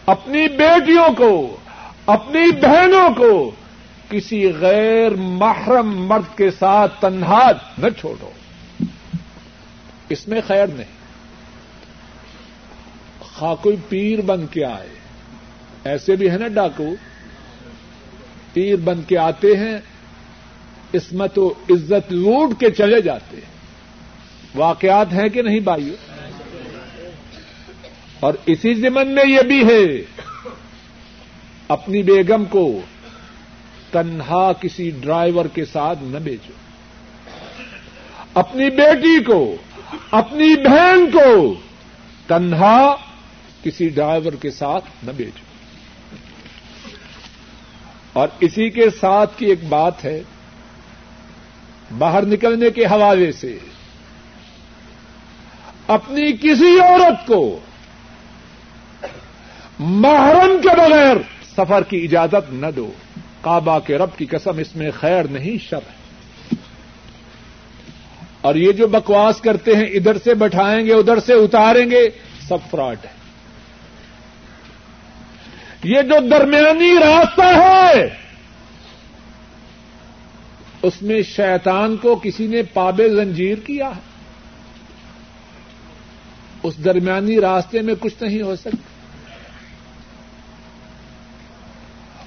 اپنی بیٹیوں کو، اپنی بہنوں کو کسی غیر محرم مرد کے ساتھ تنہا نہ چھوڑو۔ اس میں خیر نہیں۔ خا کوئی پیر بن کے آئے۔ ایسے بھی ہے نا ڈاکو۔ پیر بن کے آتے ہیں، عصمت و عزت لوٹ کے چلے جاتے ہیں۔ واقعات ہیں کہ نہیں بھائیو؟ اور اسی زمن میں یہ بھی ہے، اپنی بیگم کو تنہا کسی ڈرائیور کے ساتھ نہ بیچو اپنی بیٹی کو، اپنی بہن کو تنہا کسی ڈرائیور کے ساتھ نہ بیچو اور اسی کے ساتھ کی ایک بات ہے، باہر نکلنے کے حوالے سے، اپنی کسی عورت کو محرم کے بغیر سفر کی اجازت نہ دو۔ کعبہ کے رب کی قسم، اس میں خیر نہیں، شر ہے۔ اور یہ جو بکواس کرتے ہیں، ادھر سے بٹھائیں گے، ادھر سے اتاریں گے، سب فراڈ ہے۔ یہ جو درمیانی راستہ ہے، اس میں شیطان کو کسی نے پاب زنجیر کیا ہے۔ اس درمیانی راستے میں کچھ نہیں ہو سکتا۔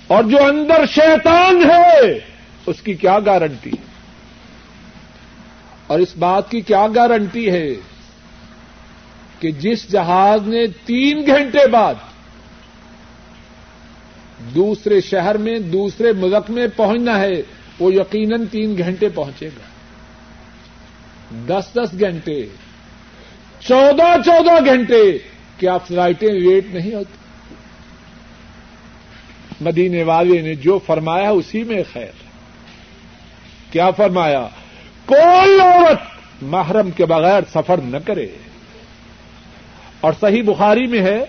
اور جو اندر شیطان ہے، اس کی کیا گارنٹی ہے؟ اور اس بات کی کیا گارنٹی ہے کہ جس جہاز نے تین گھنٹے بعد دوسرے شہر میں، دوسرے ملک میں پہنچنا ہے، وہ یقیناً تین گھنٹے پہنچے گا۔ دس دس گھنٹے۔ چودہ چودہ گھنٹے۔ کیا فلائٹیں ویٹ نہیں ہوتی؟ مدینے والے نے جو فرمایا، اسی میں خیر۔ کیا فرمایا؟ کوئی عورت محرم کے بغیر سفر نہ کرے۔ اور صحیح بخاری میں ہے،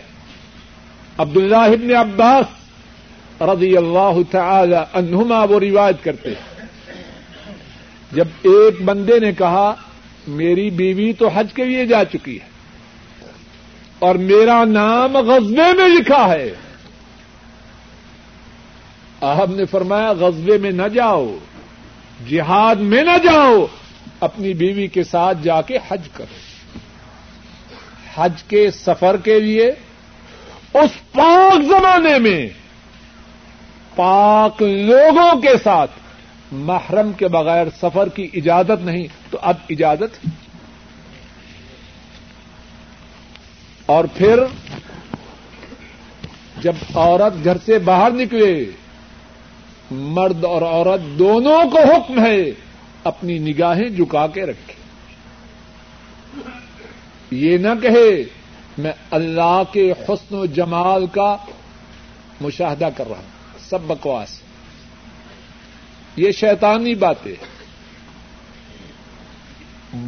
عبداللہ ابن عباس رضی اللہ تعالی عنہما وہ روایت کرتے ہیں۔ جب ایک بندے نے کہا، میری بیوی تو حج کے لیے جا چکی ہے اور میرا نام غزبے میں لکھا ہے۔ آپ نے فرمایا غزبے میں نہ جاؤ، جہاد میں نہ جاؤ، اپنی بیوی کے ساتھ جا کے حج کرو۔ حج کے سفر کے لیے اس پاک زمانے میں پاک لوگوں کے ساتھ محرم کے بغیر سفر کی اجازت نہیں، تو اب اجازت۔ اور پھر جب عورت گھر سے باہر نکلے، مرد اور عورت دونوں کو حکم ہے اپنی نگاہیں جھکا کے رکھے۔ یہ نہ کہے، میں اللہ کے حسن و جمال کا مشاہدہ کر رہا ہوں۔ سب بکواس۔ یہ شیطانی باتیں۔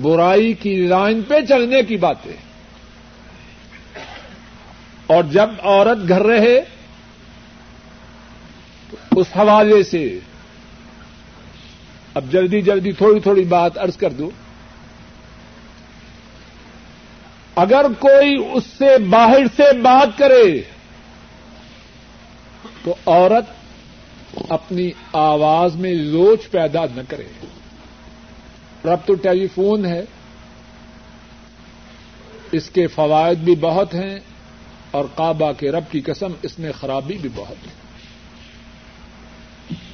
برائی کی لائن پہ چلنے کی باتیں۔ اور جب عورت گھر رہے، اس حوالے سے، اب جلدی جلدی تھوڑی تھوڑی بات ارض کر دوں۔ اگر کوئی اس سے باہر سے بات کرے تو عورت اپنی آواز میں لوچ پیدا نہ کرے۔ رب تو ٹیلی فون ہے۔ اس کے فوائد بھی بہت ہیں اور کعبہ کے رب کی قسم اس میں خرابی بھی بہت ہے۔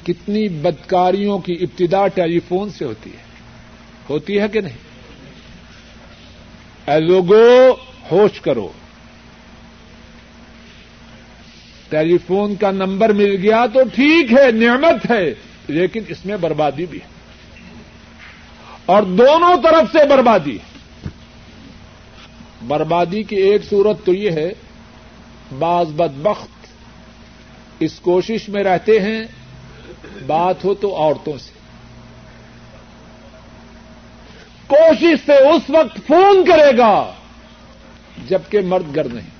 کتنی بدکاریوں کی ابتدا ٹیلی فون سے ہوتی ہے۔ ہوتی ہے کہ نہیں؟ اے لوگو، ہوش کرو۔ ٹیلی فون کا نمبر مل گیا تو ٹھیک ہے، نعمت ہے، لیکن اس میں بربادی بھی ہے۔ اور دونوں طرف سے بربادی بربادی کی ایک صورت تو یہ ہے، بعض بدبخت اس کوشش میں رہتے ہیں، بات ہو تو عورتوں سے۔ کوشش سے اس وقت فون کرے گا جبکہ مرد گر نہیں۔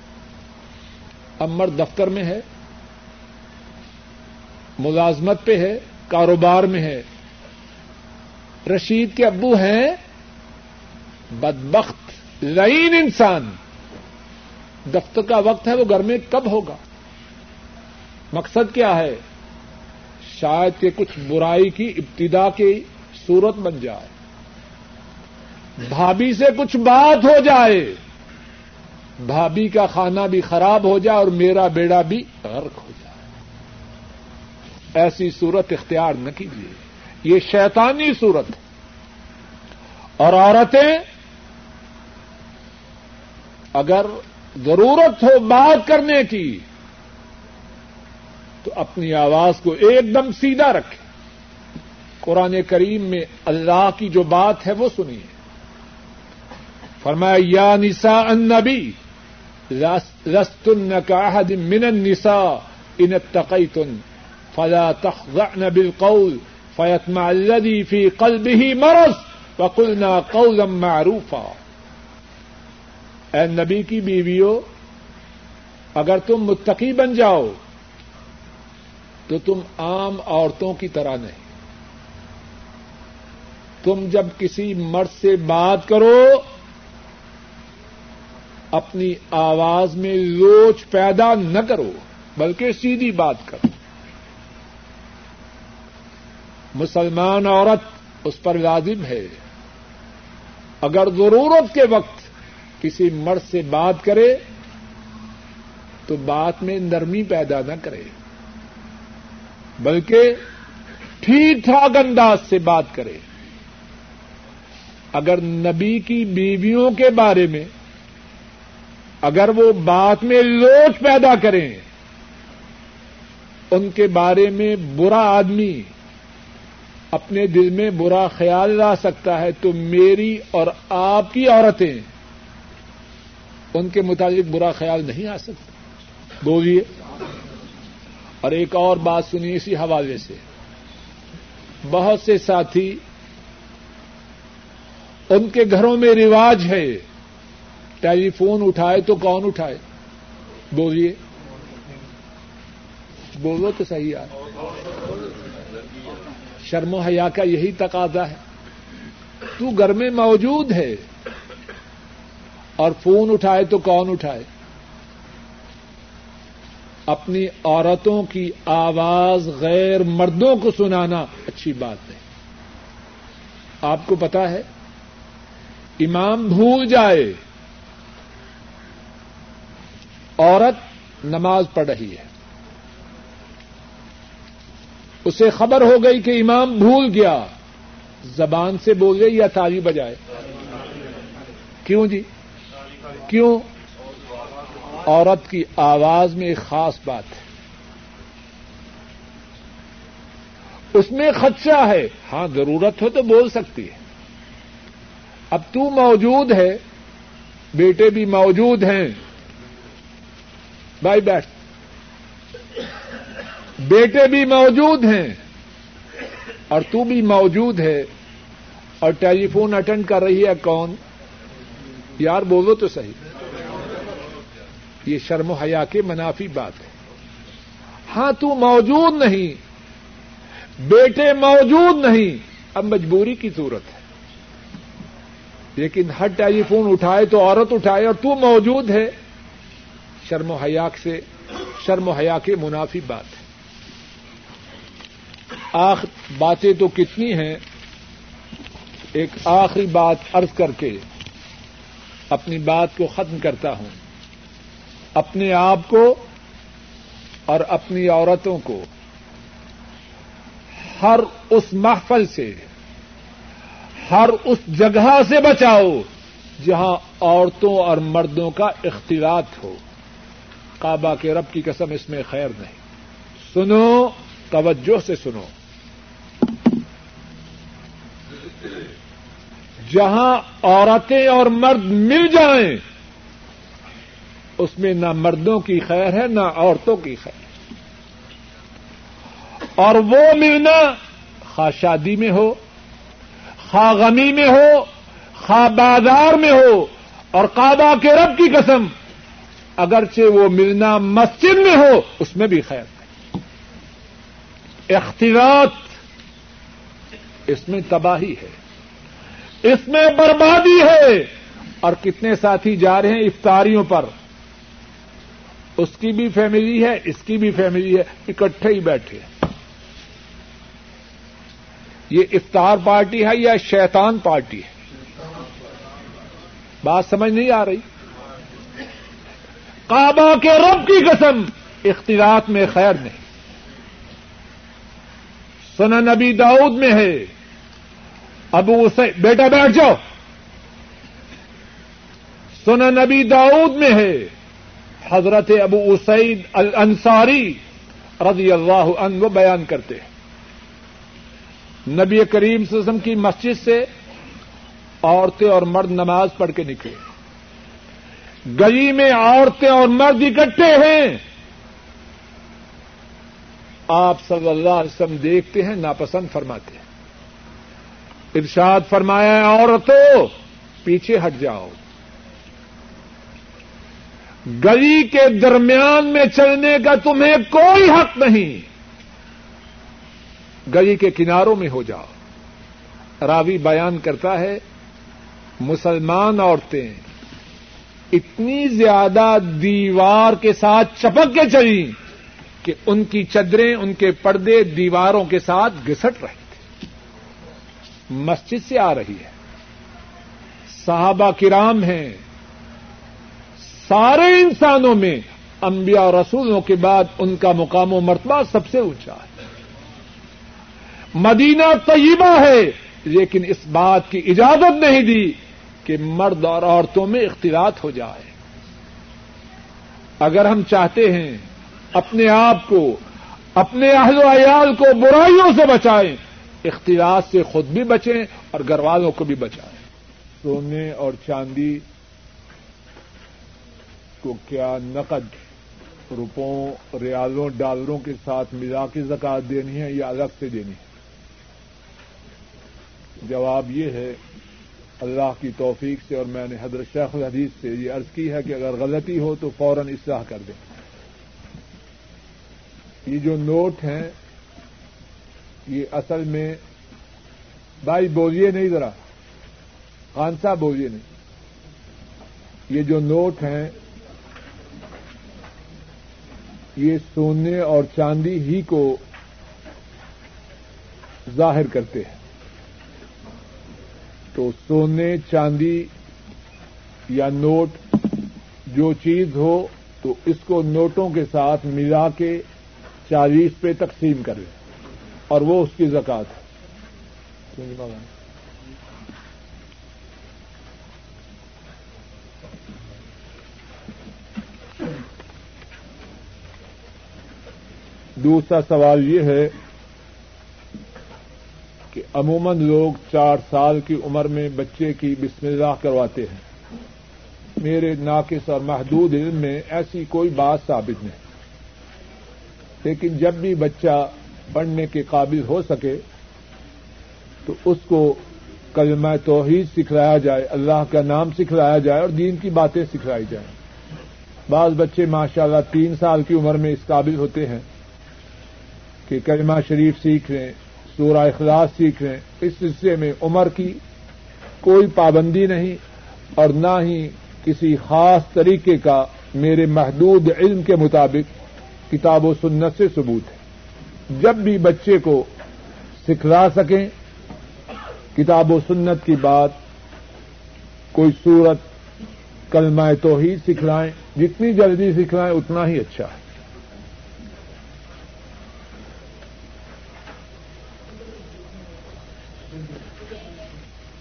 اب مرد دفتر میں ہے، ملازمت پہ ہے، کاروبار میں ہے۔ رشید کے ابو ہیں، بدبخت لائن انسان۔ دفتر کا وقت ہے، وہ گھر میں کب ہوگا؟ مقصد کیا ہے؟ شاید کہ کچھ برائی کی ابتدا کی صورت بن جائے۔ بھابھی سے کچھ بات ہو جائے۔ بھابھی کا کھانا بھی خراب ہو جائے اور میرا بیڑا بھی غرق ہو جائے۔ ایسی صورت اختیار نہ کیجیے۔ یہ شیطانی صورت۔ اور عورتیں اگر ضرورت ہو بات کرنے کی، تو اپنی آواز کو ایک دم سیدھا رکھے قرآن کریم میں اللہ کی جو بات ہے وہ سنیے۔ فرمایا، یا نساء النبی لستن كأحد من النساء ان اتقيتن فلا تخضعن بالقول فيطمع الذي في قلبه مرض وقلنا قولا معروفا۔ اے نبی کی بیویوں، اگر تم متقی بن جاؤ، تو تم عام عورتوں کی طرح نہیں۔ تم جب کسی مرد سے بات کرو اپنی آواز میں لوچ پیدا نہ کرو، بلکہ سیدھی بات کرو۔ مسلمان عورت اس پر لازم ہے۔ اگر ضرورت کے وقت کسی مرد سے بات کرے، تو بات میں نرمی پیدا نہ کرے، بلکہ ٹھیک ٹھاک انداز سے بات کرے۔ اگر نبی کی بیویوں کے بارے میں اگر وہ بات میں لوٹ پیدا کریں، ان کے بارے میں برا آدمی اپنے دل میں برا خیال لا سکتا ہے، تو میری اور آپ کی عورتیں ان کے متعلق برا خیال نہیں آ سکتا بولیے۔ اور ایک اور بات سنی اسی حوالے سے۔ بہت سے ساتھی ان کے گھروں میں رواج ہے۔ ٹیلی فون اٹھائے تو کون اٹھائے؟ بولیے۔ بولو تو صحیح آ شرم و حیا کا یہی تقاضا ہے۔ تو گھر میں موجود ہے۔ اور فون اٹھائے تو کون اٹھائے؟ اپنی عورتوں کی آواز غیر مردوں کو سنانا اچھی بات نہیں آپ کو پتا ہے؟ امام بھول جائے۔ عورت نماز پڑھ رہی ہے۔ اسے خبر ہو گئی کہ امام بھول گیا۔ زبان سے بولے یا تالی بجائے؟ کیوں جی؟ کیوں؟ عورت کی آواز میں ایک خاص بات ہے۔ اس میں خدشہ ہے۔ ہاں ضرورت ہو تو بول سکتی ہے۔ اب تو موجود ہے۔ بیٹے بھی موجود ہیں۔ بھائی بیٹھ بیٹے بھی موجود ہیں اور تو بھی موجود ہے اور ٹیلی فون اٹینڈ کر رہی ہے کون؟ یار بولو تو صحیح۔ یہ شرم و حیا کے منافی بات ہے۔ ہاں تو موجود نہیں۔ بیٹے موجود نہیں۔ اب مجبوری کی صورت ہے۔ لیکن ہر ٹیلی فون اٹھائے تو عورت اٹھائے اور تو موجود ہے۔ شرم و حیا سے شرم و حیا کے منافی بات ہے۔ آخ، باتیں تو کتنی ہیں۔ ایک آخری بات ارض کر کے اپنی بات کو ختم کرتا ہوں۔ اپنے آپ کو اور اپنی عورتوں کو ہر اس محفل سے، ہر اس جگہ سے بچاؤ جہاں عورتوں اور مردوں کا اختلاط ہو۔ کعبہ کے رب کی قسم اس میں خیر نہیں۔ سنو، توجہ سے سنو۔ جہاں عورتیں اور مرد مل جائیں، اس میں نہ مردوں کی خیر ہے، نہ عورتوں کی خیر۔ اور وہ ملنا خواہ شادی میں ہو، خواہ غمی میں ہو، خواہ بازار میں ہو، اور کعبہ کے رب کی قسم اگرچہ وہ ملنا مسجد میں ہو، اس میں بھی خیر ہے۔ اختیارات اس میں تباہی ہے۔ اس میں بربادی ہے۔ اور کتنے ساتھی جا رہے ہیں افطاریوں پر۔ اس کی بھی فیملی ہے، اس کی بھی فیملی ہے، اکٹھے ہی بیٹھے یہ افطار پارٹی ہے یا شیطان پارٹی ہے؟ بات سمجھ نہیں آ رہی؟ کعبہ کے رب کی قسم، اختلاط میں خیر نہیں۔ سنا نبی داؤد میں ہے۔ ابو اسے، بیٹا بیٹھ جاؤ۔ سنا نبی داؤد میں ہے۔ حضرت ابو اسعید الانصاری رضی اللہ عنہ بیان کرتے ہیں۔ نبی کریم وسلم کی مسجد سے عورتیں اور مرد نماز پڑھ کے نکلے۔ گلی میں عورتیں اور مرد اکٹھے ہیں۔ آپ صلی اللہ علیہ وسلم دیکھتے ہیں، ناپسند فرماتے ہیں۔ ارشاد فرمایا عورتوں پیچھے ہٹ جاؤ۔ گلی کے درمیان میں چلنے کا تمہیں کوئی حق نہیں۔ گلی کے کناروں میں ہو جاؤ۔ راوی بیان کرتا ہے، مسلمان عورتیں اتنی زیادہ دیوار کے ساتھ چپک کے چلی کہ ان کی چدریں، ان کے پردے دیواروں کے ساتھ گسٹ رہے تھے۔ مسجد سے آ رہی ہے۔ صحابہ کرام ہیں۔ سارے انسانوں میں انبیاء اور رسولوں کے بعد ان کا مقام و مرتبہ سب سے اونچا ہے۔ مدینہ طیبہ ہے، لیکن اس بات کی اجازت نہیں دی کہ مرد اور عورتوں میں اختلاط ہو جائے۔ اگر ہم چاہتے ہیں اپنے آپ کو، اپنے اہل و عیال کو برائیوں سے بچائیں، اختلاط سے خود بھی بچیں اور گھر والوں کو بھی بچائیں۔ سونے اور چاندی کو کیا نقد روپوں، ریالوں، ڈالروں کے ساتھ ملا کے زکات دینی ہے یا الگ سے دینی ہے؟ جواب یہ ہے اللہ کی توفیق سے اور میں نے حضرت شیخ الحدیث سے یہ عرض کی ہے کہ اگر غلطی ہو تو فوراً اصلاح کر دیں۔ یہ جو نوٹ ہیں، یہ اصل میں بھائی بولیے نہیں ذرا خانسا بولیے نہیں۔ یہ جو نوٹ ہیں، یہ سونے اور چاندی ہی کو ظاہر کرتے ہیں۔ تو سونے، چاندی یا نوٹ، جو چیز ہو، تو اس کو نوٹوں کے ساتھ ملا کے چالیس پہ تقسیم کرے اور وہ اس کی زکات ہے۔ دوسرا سوال یہ ہے کہ عموماً لوگ چار سال کی عمر میں بچے کی بسم اللہ کرواتے ہیں۔ میرے ناقص اور محدود علم میں ایسی کوئی بات ثابت نہیں۔ لیکن جب بھی بچہ پڑھنے کے قابل ہو سکے، تو اس کو کلمہ توحید سکھلایا جائے، اللہ کا نام سکھلایا جائے اور دین کی باتیں سکھلائی جائیں۔ بعض بچے ماشاء اللہ تین سال کی عمر میں اس قابل ہوتے ہیں کہ کلمہ شریف سیکھ لیں۔ سورہ اخلاص سیکھ لیں اس سلسلے میں عمر کی کوئی پابندی نہیں اور نہ ہی کسی خاص طریقے کا میرے محدود علم کے مطابق کتاب و سنت سے ثبوت ہے۔ جب بھی بچے کو سکھلا سکیں، کتاب و سنت کی بات کوئی صورت کلمہ توحید سکھلائیں، جتنی جلدی سکھلائیں، اتنا ہی اچھا ہے۔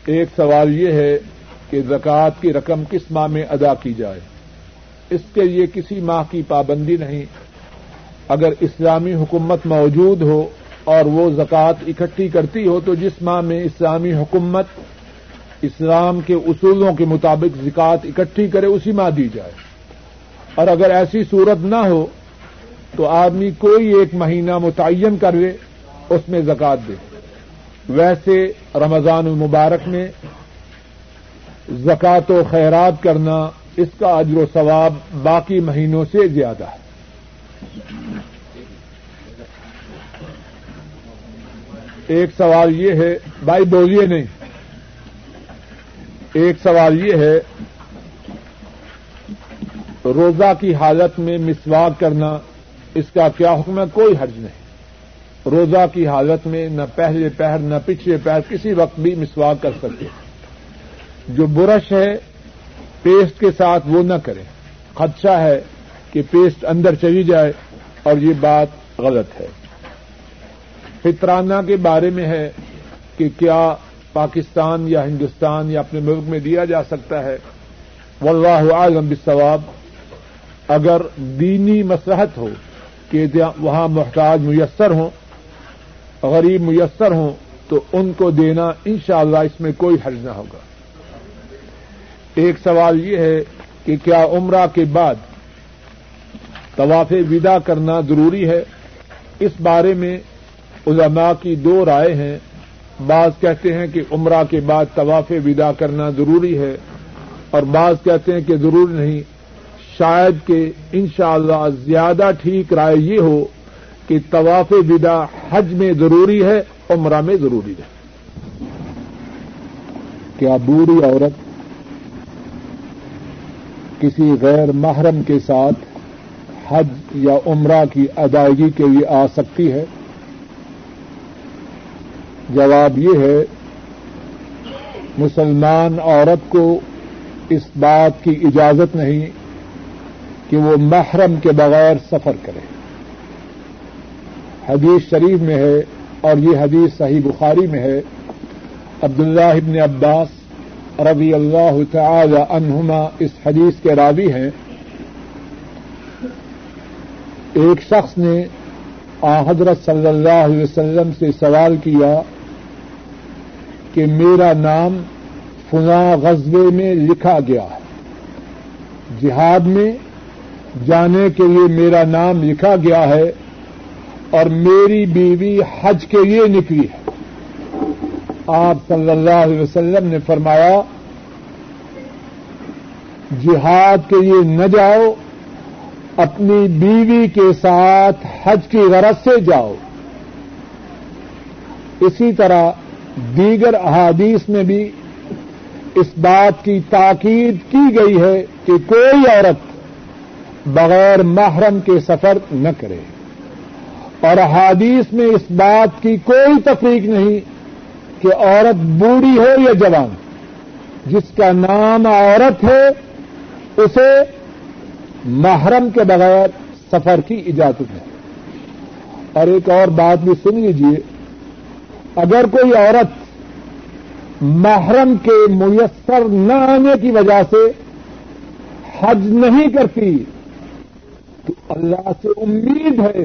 ایک سوال یہ ہے کہ زکوٰۃ کی رقم کس ماہ میں ادا کی جائے؟ اس کے لیے کسی ماہ کی پابندی نہیں۔ اگر اسلامی حکومت موجود ہو اور وہ زکوٰۃ اکٹھی کرتی ہو تو جس ماہ میں اسلامی حکومت اسلام کے اصولوں کے مطابق زکوٰۃ اکٹھی کرے، اسی ماہ دی جائے۔ اور اگر ایسی صورت نہ ہو تو آدمی کوئی ایک مہینہ متعین کر لے، اس میں زکوٰۃ دے۔ ویسے رمضان المبارک میں زکات و خیرات کرنا اس کا اجر و ثواب باقی مہینوں سے زیادہ ہے۔ ایک سوال یہ ہے، بھائی بولیے نہیں۔ ایک سوال یہ ہے، روزہ کی حالت میں مسواک کرنا اس کا کیا حکم ہے؟ کوئی حرج نہیں۔ روزہ کی حالت میں نہ پہلے پہر نہ پچھلے پہر کسی وقت بھی مسواک کر سکتے۔ جو برش ہے، پیسٹ کے ساتھ وہ نہ کریں خدشہ ہے کہ پیسٹ اندر چلی جائے اور یہ بات غلط ہے۔ فطرانہ کے بارے میں ہے کہ کیا پاکستان یا ہندوستان یا اپنے ملک میں دیا جا سکتا ہے۔ واللہ عالم بالثواب اگر دینی مسلحت ہو کہ وہاں محتاج میسر ہوں غریب میسر ہوں تو ان کو دینا انشاءاللہ اس میں کوئی حرج نہ ہوگا۔ ایک سوال یہ ہے کہ کیا عمرہ کے بعد طواف ودا کرنا ضروری ہے؟ اس بارے میں علماء کی دو رائے ہیں۔ بعض کہتے ہیں کہ عمرہ کے بعد طواف ودا کرنا ضروری ہے اور بعض کہتے ہیں کہ ضروری نہیں۔ شاید کہ انشاءاللہ زیادہ ٹھیک رائے یہ ہو کہ طواف ودا حج میں ضروری ہے، عمرہ میں ضروری ہے۔ کیا بوڑھی عورت کسی غیر محرم کے ساتھ حج یا عمرہ کی ادائیگی کے لیے آ سکتی ہے؟ جواب یہ ہے، مسلمان عورت کو اس بات کی اجازت نہیں کہ وہ محرم کے بغیر سفر کرے۔ حدیث شریف میں ہے اور یہ حدیث صحیح بخاری میں ہے۔ عبداللہ ابن عباس رضی اللہ تعالی عنہما اس حدیث کے راوی ہیں۔ ایک شخص نے آ حضرت صلی اللہ علیہ وسلم سے سوال کیا کہ میرا نام فلاں غزبے میں لکھا گیا ہے۔ جہاد میں جانے کے لیے میرا نام لکھا گیا ہے اور میری بیوی حج کے لیے نکلی ہے۔ آپ صلی اللہ علیہ وسلم نے فرمایا، جہاد کے لیے نہ جاؤ، اپنی بیوی کے ساتھ حج کی غرض سے جاؤ۔ اسی طرح دیگر احادیث میں بھی اس بات کی تاکید کی گئی ہے کہ کوئی عورت بغیر محرم کے سفر نہ کرے۔ اور احادیث میں اس بات کی کوئی تفریق نہیں کہ عورت بوڑھی ہو یا جوان، جس کا نام عورت ہے، اسے محرم کے بغیر سفر کی اجازت ہے۔ اور ایک اور بات بھی سن لیجیے اگر کوئی عورت محرم کے میسر نہ آنے کی وجہ سے حج نہیں کرتی، تو اللہ سے امید ہے